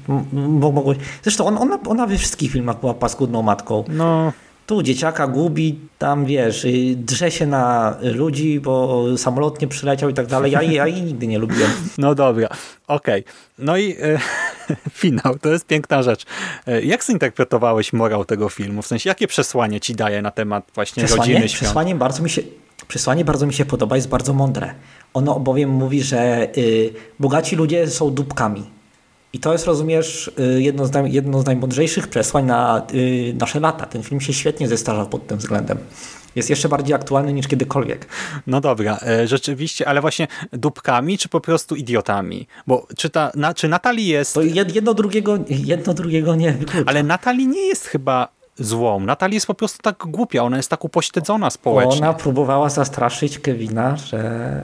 mogło... Zresztą ona, ona we wszystkich filmach była paskudną matką.
No
tu dzieciaka gubi, tam wiesz, y, drze się na ludzi, bo samolot nie przyleciał i tak dalej. Ja, ja jej nigdy nie lubiłem. (laughs)
No dobra, okej. Okay. No i e, (laughs) finał, to jest piękna rzecz. E, jak zinterpretowałeś morał tego filmu? W sensie, jakie przesłanie ci daje na temat właśnie przesłanie? rodziny świąt?
Przesłanie bardzo mi się, przesłanie bardzo mi się podoba, jest bardzo mądre. Ono bowiem mówi, że y, bogaci ludzie są dupkami i to jest, rozumiesz, y, jedno z, naj, jedno z najmądrzejszych przesłań na y, nasze lata. Ten film się świetnie zestarzał pod tym względem. Jest jeszcze bardziej aktualny niż kiedykolwiek.
No dobra, e, rzeczywiście, ale właśnie dupkami, czy po prostu idiotami? Bo czy, ta, na, czy Natalii jest...
To jedno drugiego, jedno drugiego nie
wyklucza. Ale Natalii nie jest chyba złą. Natalie jest po prostu tak głupia, ona jest tak upośledzona społecznie.
Ona próbowała zastraszyć Kevina, że,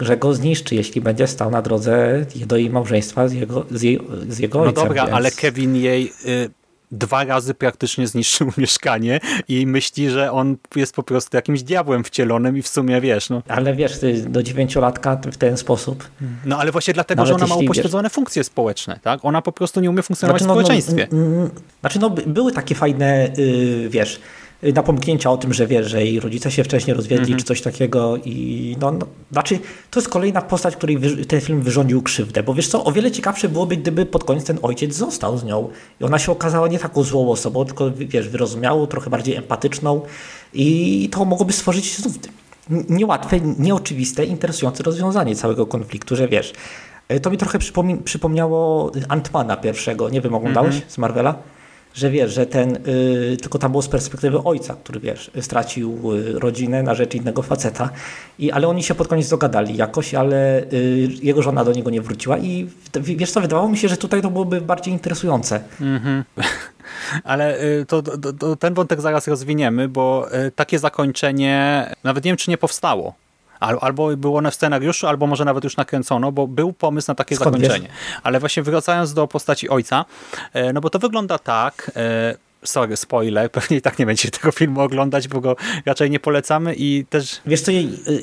że go zniszczy, jeśli będzie stał na drodze do jej małżeństwa z jego, z jej, z jego
no
ojcem.
No dobra, więc... ale Kevin jej... Y dwa razy praktycznie zniszczył (laughs) mieszkanie i myśli, że on jest po prostu jakimś diabłem wcielonym i w sumie wiesz. No.
Ale wiesz, do dziewięciolatka w ten sposób.
No ale właśnie dlatego, że ona ma upośledzone wiesz... funkcje społeczne. tak? Ona po prostu nie umie funkcjonować znaczy, no, w społeczeństwie.
No, no, znaczy no, były takie fajne, yy, wiesz, napomknięcia o tym, że wie, że jej rodzice się wcześniej rozwiedli, mm -hmm. czy coś takiego i no, no, znaczy to jest kolejna postać, której ten film wyrządził krzywdę, bo wiesz co, o wiele ciekawsze byłoby, gdyby pod koniec ten ojciec został z nią i ona się okazała nie taką złą osobą, tylko wiesz, wyrozumiałą, trochę bardziej empatyczną i to mogłoby stworzyć znów niełatwe, nieoczywiste, interesujące rozwiązanie całego konfliktu, że wiesz, to mi trochę przypomniało Antmana pierwszego, nie wiem, oglądałeś mm -hmm. z Marvela? Że wiesz, że ten, y, tylko tam było z perspektywy ojca, który wiesz, stracił y, rodzinę na rzecz innego faceta, I, ale oni się pod koniec dogadali jakoś, ale y, jego żona do niego nie wróciła i wiesz co, wydawało mi się, że tutaj to byłoby bardziej interesujące.
Mhm. (laughs) Ale to, to, to, ten wątek zaraz rozwiniemy, bo takie zakończenie nawet nie wiem, czy nie powstało Albo było one w scenariuszu, albo może nawet już nakręcono, bo był pomysł na takie Skąd zakończenie. Wiesz? Ale właśnie wracając do postaci ojca, e, no bo to wygląda tak, e, sorry, spoiler, (laughs) pewnie i tak nie będziecie tego filmu oglądać, bo go raczej nie polecamy i też...
Wiesz co,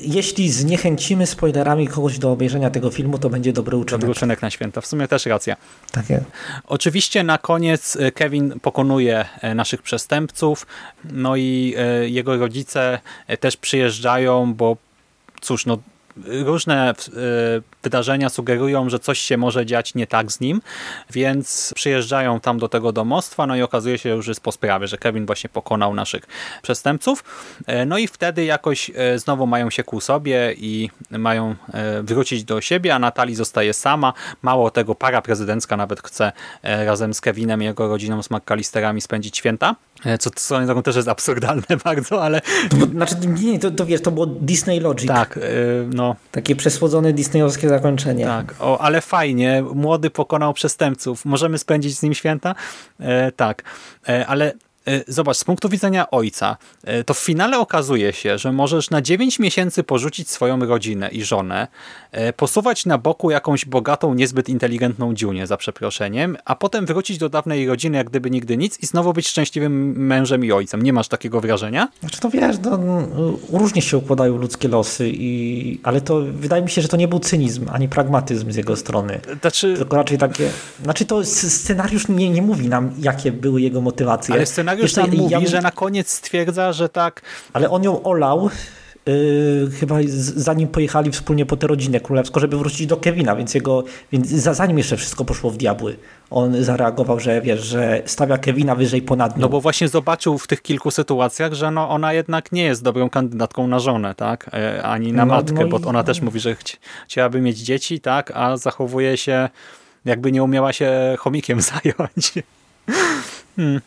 jeśli zniechęcimy spoilerami kogoś do obejrzenia tego filmu, to będzie dobry uczynek.
Dobry uczynek na święta, w sumie też racja.
Tak jest.
Oczywiście na koniec e, Kevin pokonuje naszych przestępców, no i jego rodzice też przyjeżdżają, bo cóż, no różne wydarzenia sugerują, że coś się może dziać nie tak z nim, więc przyjeżdżają tam do tego domostwa, no i okazuje się już jest po sprawie, że Kevin właśnie pokonał naszych przestępców. No i wtedy jakoś znowu mają się ku sobie i mają wrócić do siebie, a Natalii zostaje sama. Mało tego, para prezydencka nawet chce razem z Kevinem i jego rodziną, z McAllisterami spędzić święta. E, co swoją drogą też jest absurdalne (laughs) bardzo, ale...
To, znaczy, nie, to, to wiesz, to było Disney Logic.
Tak, yy, no.
Takie przesłodzone disneyowskie zakończenie.
Tak, o, ale fajnie. Młody pokonał przestępców. Możemy spędzić z nim święta? E, tak, e, ale E, zobacz, z punktu widzenia ojca, e, to w finale okazuje się, że możesz na 9 miesięcy porzucić swoją rodzinę i żonę, e, posuwać na boku jakąś bogatą, niezbyt inteligentną dziunię, za przeproszeniem, a potem wrócić do dawnej rodziny, jak gdyby nigdy nic i znowu być szczęśliwym mężem i ojcem. Nie masz takiego wrażenia?
Znaczy to wiesz, no, różnie się układają ludzkie losy, i, ale to wydaje mi się, że to nie był cynizm, ani pragmatyzm z jego strony. Znaczy... Tylko raczej takie, znaczy to scenariusz nie, nie mówi nam, jakie były jego motywacje.
Ale scenariusz scenariusz tam mówi, ja... że na koniec stwierdza, że tak.
Ale on ją olał, Yy, chyba zanim pojechali wspólnie po tę rodzinę królewską, żeby wrócić do Kevina, więc jego, więc zanim jeszcze wszystko poszło w diabły, on zareagował, że wiesz, że stawia Kevina wyżej ponad nią.
No bo właśnie zobaczył w tych kilku sytuacjach, że no ona jednak nie jest dobrą kandydatką na żonę, tak? E, ani na no, matkę, no bo ona też mówi, że chci chciałaby mieć dzieci, tak? A zachowuje się jakby nie umiała się chomikiem (laughs) zająć. Hmm.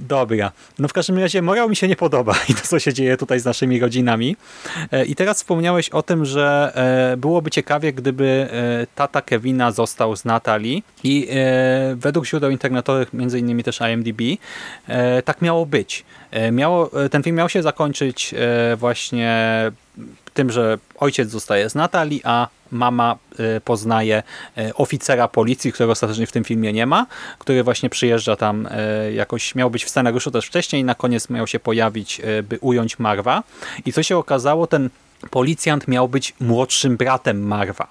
Dobra. No w każdym razie morał mi się nie podoba i to, co się dzieje tutaj z naszymi rodzinami. E, I teraz wspomniałeś o tym, że e, byłoby ciekawie, gdyby e, tata Kevina został z Natalii i według źródeł internetowych, między innymi też IMDb, tak miało być. Miało, ten film miał się zakończyć właśnie tym, że ojciec zostaje z Natalii, a mama y, poznaje y, oficera policji, którego ostatecznie w tym filmie nie ma, który właśnie przyjeżdża tam y, jakoś, miał być w scenariuszu też wcześniej na koniec miał się pojawić, by ująć Marwa. I co się okazało, ten policjant miał być młodszym bratem Marwa.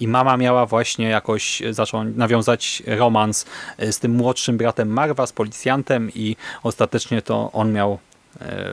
I mama miała właśnie jakoś zacząć nawiązać romans z tym młodszym bratem Marwa, z policjantem i ostatecznie to on miał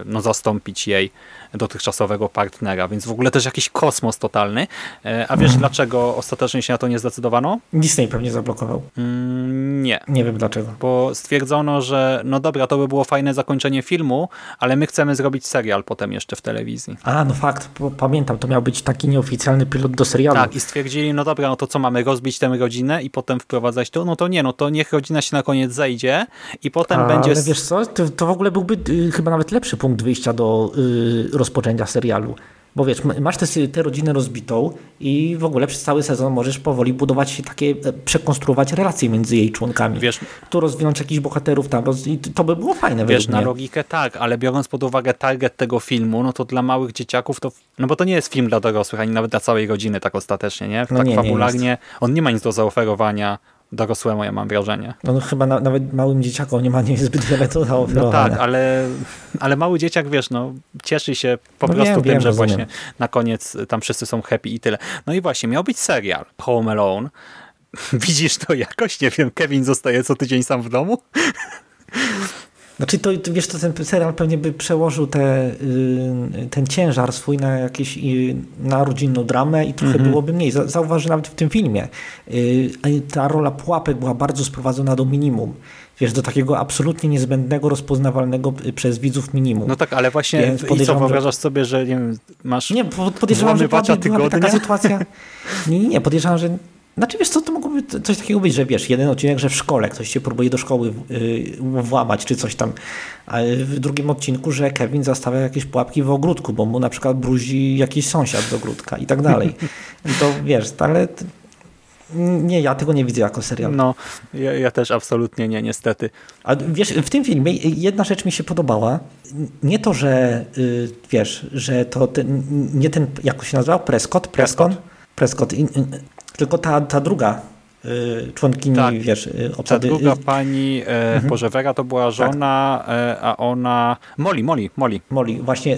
no, zastąpić jej dotychczasowego partnera, więc w ogóle też jakiś kosmos totalny. E, a wiesz, mhm. dlaczego ostatecznie się na to nie zdecydowano?
Disney pewnie zablokował.
Mm, nie.
Nie wiem dlaczego.
Bo stwierdzono, że no dobra, to by było fajne zakończenie filmu, ale my chcemy zrobić serial potem jeszcze w telewizji.
A, no fakt, pamiętam, to miał być taki nieoficjalny pilot do serialu.
Tak, i stwierdzili, no dobra, no to co mamy, rozbić tę rodzinę i potem wprowadzać to? No to nie, no to niech rodzina się na koniec zejdzie i potem A, będzie...
Ale wiesz co, to, to w ogóle byłby y, chyba nawet lepszy punkt wyjścia do y, rozpoczęcia serialu. Bo wiesz, masz tę rodzinę rozbitą i w ogóle przez cały sezon możesz powoli budować takie, e, przekonstruować relacje między jej członkami. Wiesz, tu rozwinąć jakichś bohaterów tam roz... i to by było fajne.
Wiesz, na logikę tak, ale biorąc pod uwagę target tego filmu, no to dla małych dzieciaków to, no bo to nie jest film dla dorosłych, ani nawet dla całej rodziny tak ostatecznie, nie? No tak nie, fabularnie, nie on nie ma nic do zaoferowania dorosłemu, ja mam wrażenie.
No, no chyba na, nawet małym dzieciakom nie ma niezbyt wiele to.
No tak, ale, ale mały dzieciak, wiesz, no cieszy się po no prostu wiem, tym, wiem, że rozumiem. właśnie na koniec tam wszyscy są happy i tyle. No i właśnie, miał być serial Home Alone. (laughs) Widzisz to jakoś? Nie wiem, Kevin zostaje co tydzień sam w domu?
Znaczy to, wiesz, to ten serial pewnie by przełożył te, y, ten ciężar swój na jakieś y, na rodzinną dramę i trochę mm -hmm. byłoby mniej. Zauważ, że nawet w tym filmie y, ta rola pułapek była bardzo sprowadzona do minimum wiesz, do takiego absolutnie niezbędnego, rozpoznawalnego przez widzów minimum.
No tak, ale właśnie Więc i co, wyobrażasz sobie, że nie wiem, masz
Nie, podejrzewam, że byłaby taka sytuacja... (laughs) Nie, nie, nie, podejrzewam, że znaczy wiesz co, to mogłoby coś takiego być, że wiesz, jeden odcinek, że w szkole ktoś się próbuje do szkoły yy, włamać czy coś tam, a w drugim odcinku, że Kevin zastawia jakieś pułapki w ogródku, bo mu na przykład bruzi jakiś sąsiad do ogródka i tak dalej. To wiesz, ale nie, ja tego nie widzę jako serial.
No, ja, ja, też absolutnie nie, niestety.
A wiesz, w tym filmie jedna rzecz mi się podobała. Nie to, że yy, wiesz, że to ten, nie ten, jak się nazywał? Prescott? Prescott? Prescott. Prescott tylko ta, ta druga y, członkini, tak. wiesz, y,
obsady. Ta druga pani, e, mhm. Boże, Vera to była tak. żona, tak. a ona... Molly, Molly, Molly.
Molly, właśnie.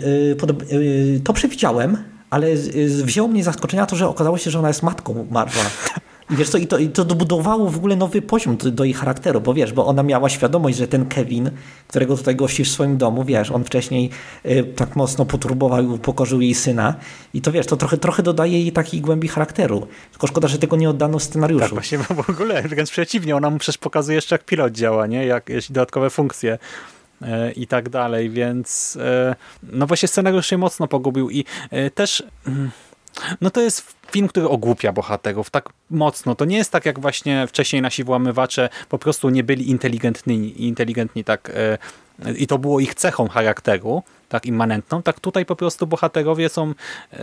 to przewidziałem, ale wzięło mnie zaskoczenia to, że okazało się, że ona jest matką Marwa. (laughs) I wiesz co, i to, i to dobudowało w ogóle nowy poziom do, do jej charakteru, bo wiesz, bo ona miała świadomość, że ten Kevin, którego tutaj gości w swoim domu, wiesz, on wcześniej y, tak mocno poturbował i upokorzył jej syna i to wiesz, to trochę, trochę dodaje jej takiej głębi charakteru. Tylko szkoda, że tego nie oddano w scenariuszu.
Tak, właśnie w ogóle, wręcz przeciwnie, ona mu przecież pokazuje jeszcze jak pilot działa, nie? Jak, dodatkowe funkcje e, i tak dalej, więc e, no właśnie scenariusz się mocno pogubił i e, też mm, no to jest film, który ogłupia bohaterów tak mocno. To nie jest tak jak właśnie wcześniej nasi włamywacze po prostu nie byli inteligentni, inteligentni tak i to było ich cechą charakteru, tak immanentną, tak tutaj po prostu bohaterowie są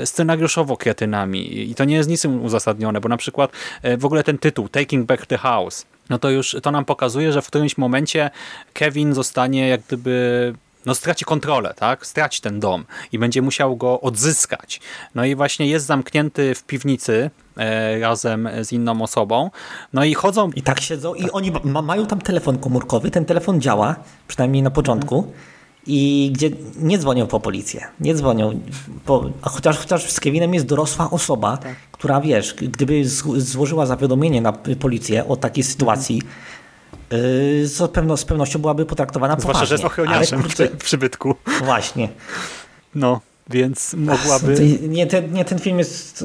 scenariuszowo kretynami i to nie jest niczym uzasadnione, bo na przykład w ogóle ten tytuł Taking Back the House, no to już to nam pokazuje, że w którymś momencie Kevin zostanie jak gdyby no straci kontrolę, tak? Straci ten dom i będzie musiał go odzyskać. No i właśnie jest zamknięty w piwnicy e, razem z inną osobą. No i chodzą...
I tak siedzą i oni ma, mają tam telefon komórkowy, ten telefon działa, przynajmniej na początku. I gdzie nie dzwonią po policję, nie dzwonią, po, a chociaż, chociaż z Kevinem jest dorosła osoba, tak. która wiesz, gdyby złożyła zawiadomienie na policję o takiej sytuacji, z, pewno, z pewnością byłaby potraktowana
Zwłaszcza, poważnie. że jest ochroniarzem kurczę, w przybytku.
Właśnie.
No, więc mogłaby...
Nie ten, nie, ten film jest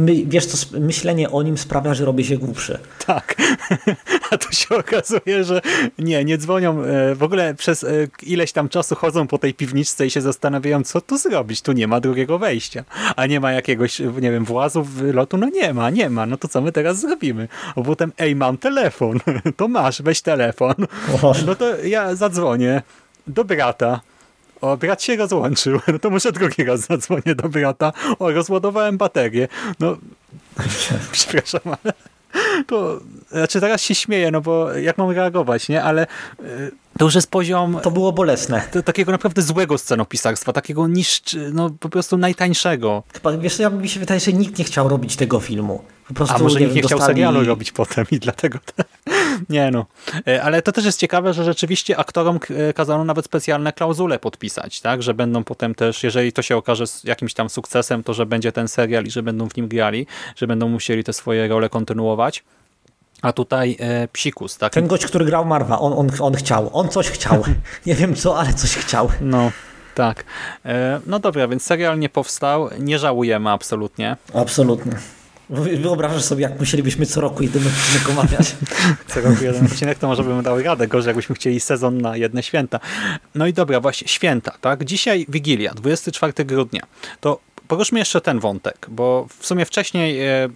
my, wiesz co, myślenie o nim sprawia, że robię się głupszy.
Tak, (laughs) a tu się okazuje, że nie, nie dzwonią, e, w ogóle przez e, ileś tam czasu chodzą po tej piwniczce i się zastanawiają, co tu zrobić, tu nie ma drugiego wejścia, a nie ma jakiegoś, nie wiem, włazu, lotu, no nie ma, nie ma, no to co my teraz zrobimy? A potem, ej, mam telefon, (laughs) to masz, weź telefon, no to ja zadzwonię do brata, o, brat się rozłączył. (laughs) No to może drugi raz zadzwonię do brata. O, rozładowałem baterię. No, (laughs) przepraszam, ale to, znaczy teraz się śmieję, no bo jak mam reagować, nie? Ale y, to już jest poziom...
To było bolesne.
Takiego naprawdę złego scenopisarstwa, takiego niszcz, no po prostu najtańszego.
Chyba, wiesz ja mi się wydaje, że nikt nie chciał robić tego filmu.
Po prostu, A może nie nikt nie dostali... chciał serialu robić potem i dlatego... nie no. E, ale to też jest ciekawe, że rzeczywiście aktorom e, kazano nawet specjalne klauzule podpisać, tak? Że będą potem też, jeżeli to się okaże jakimś tam sukcesem, to że będzie ten serial i że będą w nim grali, że będą musieli te swoje role kontynuować. A tutaj e, psikus, tak?
Ten gość, który grał Marwa, on, on, on chciał, on coś chciał. (laughs) Nie wiem co, ale coś chciał.
No, tak. E, no dobra, więc serial nie powstał, nie żałujemy absolutnie.
Absolutnie. Wyobrażasz sobie, jak musielibyśmy co roku jeden odcinek omawiać. (laughs)
co roku jeden odcinek, to może bym dał radę. Gorzej, jakbyśmy chcieli sezon na jedne święta. No i dobra, właśnie święta, tak? Dzisiaj Wigilia, 24 grudnia. To poruszmy jeszcze ten wątek, bo w sumie wcześniej e,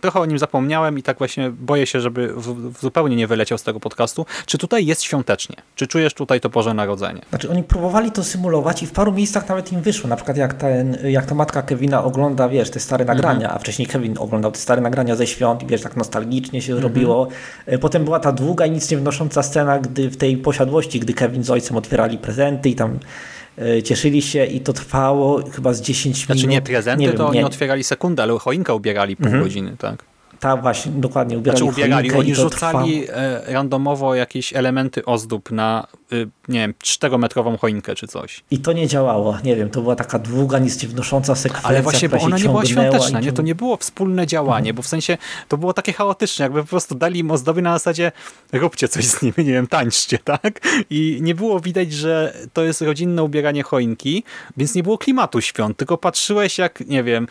trochę o nim zapomniałem i tak właśnie boję się, żeby w, w zupełnie nie wyleciał z tego podcastu. Czy tutaj jest świątecznie? Czy czujesz tutaj to Boże Narodzenie?
Znaczy oni próbowali to symulować i w paru miejscach nawet im wyszło. Na przykład jak, ten, jak ta matka Kevina ogląda, wiesz, te stare nagrania, mhm. a wcześniej Kevin oglądał te stare nagrania ze świąt i wiesz, tak nostalgicznie się mhm. zrobiło. E, potem była ta długa i nic nie wnosząca scena, gdy w tej posiadłości, gdy Kevin z ojcem otwierali prezenty i tam cieszyli się i to trwało chyba z 10
minut. Znaczy nie prezenty, nie to wiem, nie. oni otwierali sekundę, ale choinkę ubierali pół mhm. godziny, tak?
Tak, właśnie, dokładnie. Ubierali
znaczy ubierali, oni rzucali trwa... E, randomowo jakieś elementy ozdób na, y, nie wiem, czterometrową choinkę czy coś.
I to nie działało, nie wiem, to była taka długa, nic nie wnosząca sekwencja,
Ale właśnie, bo ona nie była świąteczna, nie? to nie było wspólne działanie, mhm. bo w sensie to było takie chaotyczne, jakby po prostu dali im ozdoby na zasadzie róbcie coś z nimi, nie wiem, tańczcie, (laughs) tak? I nie było widać, że to jest rodzinne ubieranie choinki, więc nie było klimatu świąt, tylko patrzyłeś jak, nie wiem,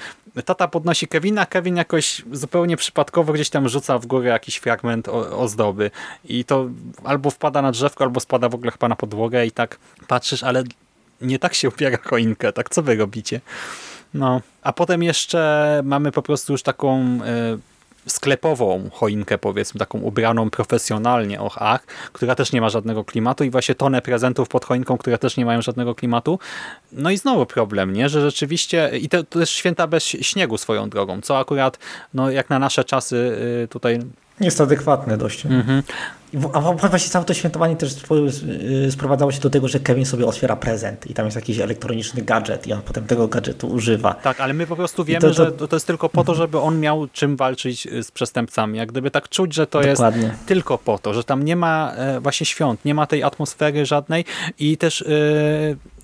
tata podnosi Kevina, Kevin jakoś zupełnie przypadkowo gdzieś tam rzuca w górę jakiś fragment ozdoby i to albo wpada na drzewko, albo spada w ogóle chyba na podłogę i tak patrzysz, ale nie tak się upiera choinkę, tak co wy robicie? No, a potem jeszcze mamy po prostu już taką y, sklepową choinkę, powiedzmy, taką ubraną profesjonalnie, och ach, która też nie ma żadnego klimatu i właśnie tonę prezentów pod choinką, które też nie mają żadnego klimatu. No i znowu problem, nie? że rzeczywiście, i to, to jest święta bez śniegu swoją drogą, co akurat, no jak na nasze czasy y, tutaj
jest adekwatne dość. Mhm. A właśnie całe to świętowanie też y, sprowadzało się do tego, że Kevin sobie otwiera prezent i tam jest jakiś elektroniczny gadżet i on potem tego gadżetu używa.
Tak, ale my po prostu wiemy, to, to... że to jest tylko po to, żeby on miał czym walczyć y, z przestępcami. Jak gdyby tak czuć, że to Dokładnie. jest tylko po to, że tam nie ma e, właśnie świąt, nie ma tej atmosfery żadnej i też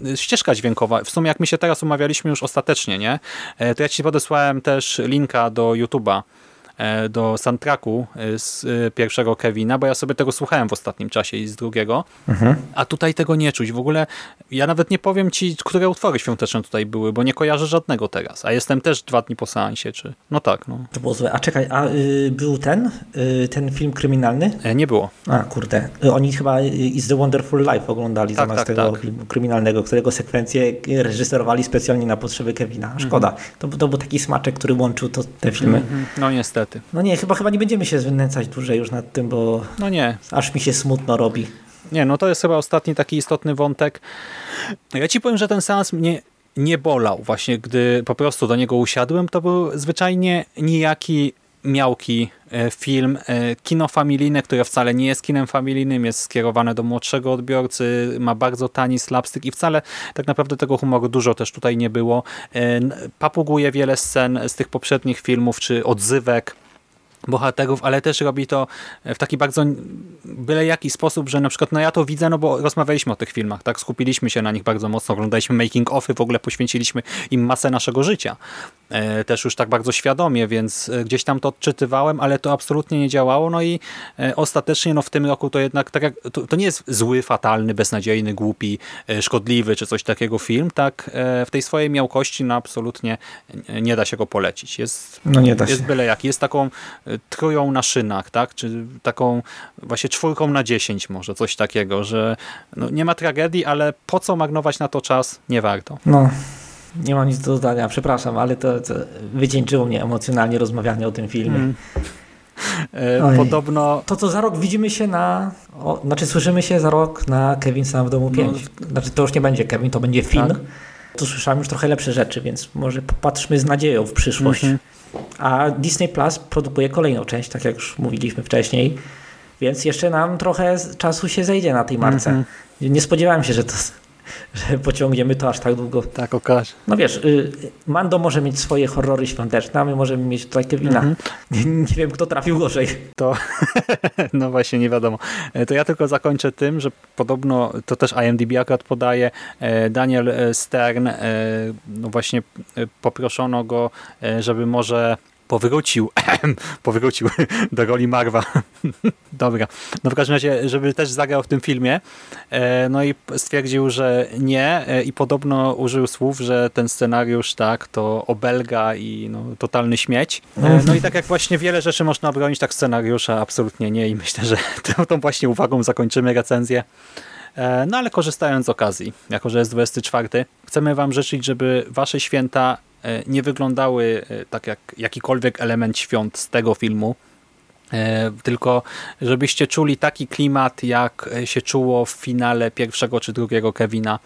yy, ścieżka dźwiękowa. W sumie jak my się teraz umawialiśmy już ostatecznie, nie? E, to ja ci podesłałem też linka do YouTube'a do soundtracku e, z e, pierwszego Kevina, bo ja sobie tego słuchałem w ostatnim czasie i z drugiego, a tutaj tego nie czuć. W ogóle ja nawet nie powiem ci, które utwory świąteczne tutaj były, bo nie kojarzę żadnego teraz, a jestem też dwa dni po seansie, czy... No tak, no.
To było złe. A czekaj, a y, był ten, y, ten film kryminalny?
E, Nie było.
A kurde, Y, oni chyba y, Is the Wonderful Life oglądali
Tak,
zamiast
tak,
tego
tak.
filmu kryminalnego, którego sekwencję reżyserowali specjalnie na potrzeby Kevina. Szkoda. To, to był taki smaczek, który łączył to, te filmy.
No niestety.
No nie, chyba, chyba nie będziemy się znęcać dłużej już nad tym, bo
No nie,
aż mi się smutno robi.
Nie, no to jest chyba ostatni taki istotny wątek. Ja ci powiem, że ten seans mnie nie bolał. Właśnie gdy po prostu do niego usiadłem, to był zwyczajnie nijaki, miałki e, film. e, Kino familijne, które wcale nie jest kinem familijnym, jest skierowane do młodszego odbiorcy, ma bardzo tani slapstick i wcale tak naprawdę tego humoru dużo też tutaj nie było. E, Papuguje wiele scen z tych poprzednich filmów, czy odzywek bohaterów, ale też robi to w taki bardzo byle jaki sposób, że na przykład no ja to widzę, no bo rozmawialiśmy o tych filmach, tak, skupiliśmy się na nich bardzo mocno, oglądaliśmy making offy, w ogóle poświęciliśmy im masę naszego życia. E, też już tak bardzo świadomie, więc e, gdzieś tam to odczytywałem, ale to absolutnie nie działało, no i e, ostatecznie no w tym roku to jednak tak jak, to, to nie jest zły, fatalny, beznadziejny, głupi, szkodliwy czy coś takiego film, tak w tej swojej miałkości no absolutnie nie- da się go polecić. Jest
No nie da
jest
się.
byle jak. Jest taką tróją na szynach, tak? Czy taką właśnie czwórką na dziesięć może, coś takiego, że no, nie ma tragedii, ale po co marnować na to czas? Nie warto.
No, nie mam nic do dodania, przepraszam, ale to, to wycieńczyło mnie emocjonalnie rozmawianie o tym filmie.
Mm. E,
Oj.
Podobno
To co za rok widzimy się na, o, znaczy słyszymy się za rok na Kevin Sam w domu 5. Znaczy to już nie będzie Kevin, to będzie film.
Tak.
Tu słyszałem już trochę lepsze rzeczy, więc może popatrzmy z nadzieją w przyszłość.
Mhm.
A Disney Plus produkuje kolejną część, tak jak już mówiliśmy wcześniej, więc jeszcze nam trochę czasu się zejdzie na tej marce.
Mhm.
Nie spodziewałem się, że to że pociągniemy to aż tak długo.
tak okaże.
No wiesz, y, Mando może mieć swoje horrory świąteczne, a my możemy mieć tutaj Kevina.
Mhm.
Nie, nie wiem, kto trafił gorzej.
To (laughs) no właśnie nie wiadomo. E, To ja tylko zakończę tym, że podobno to też IMDb akurat podaje e, Daniel e, Stern, no właśnie poproszono go, żeby może powrócił, (clears throat) powrócił (laughs) do roli Marwa. (laughs) Dobra. No w każdym razie, żeby też zagrał w tym filmie. E, No i stwierdził, że nie e, i podobno użył słów, że ten scenariusz tak, to obelga i no, totalny śmieć. E, No i tak jak właśnie wiele rzeczy można obronić, tak scenariusza absolutnie nie i myślę, że (laughs) tą, tą właśnie uwagą zakończymy recenzję. No ale korzystając z okazji, jako że jest 24, chcemy Wam życzyć, żeby Wasze święta nie wyglądały e, tak jak jakikolwiek element świąt z tego filmu, e, tylko żebyście czuli taki klimat, jak e, się czuło w finale pierwszego czy drugiego Kevina,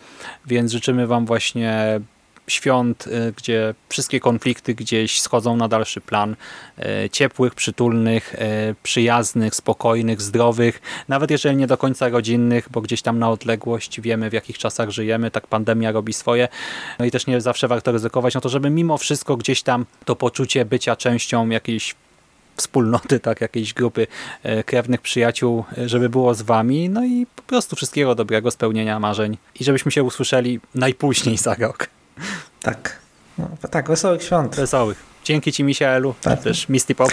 więc życzymy Wam właśnie świąt, e, gdzie wszystkie konflikty gdzieś schodzą na dalszy plan, e, ciepłych, przytulnych, e, przyjaznych, spokojnych, zdrowych, nawet jeżeli nie do końca rodzinnych, bo gdzieś tam na odległość wiemy w jakich czasach żyjemy, tak pandemia robi swoje, no i też nie zawsze warto ryzykować, no to żeby mimo wszystko gdzieś tam to poczucie bycia częścią jakiejś wspólnoty, tak, jakiejś grupy krewnych przyjaciół, żeby było z wami, no i po prostu wszystkiego dobrego, spełnienia marzeń i żebyśmy się usłyszeli najpóźniej za rok.
Tak. No, tak, wesołych świąt.
Wesołych. Dzięki Ci, Misielu,
Tak.
też Misty Pop.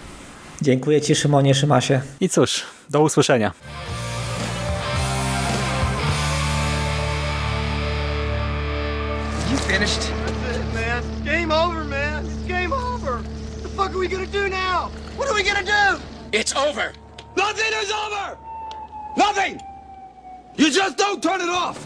(laughs)
Dziękuję Ci, Szymonie, Szymasie.
I cóż, do usłyszenia.
You finished?
That's it, man. Game over, man. It's game over. What the fuck are we gonna do now? What are we gonna do?
It's over.
Nothing is over! Nothing! You just don't turn it off!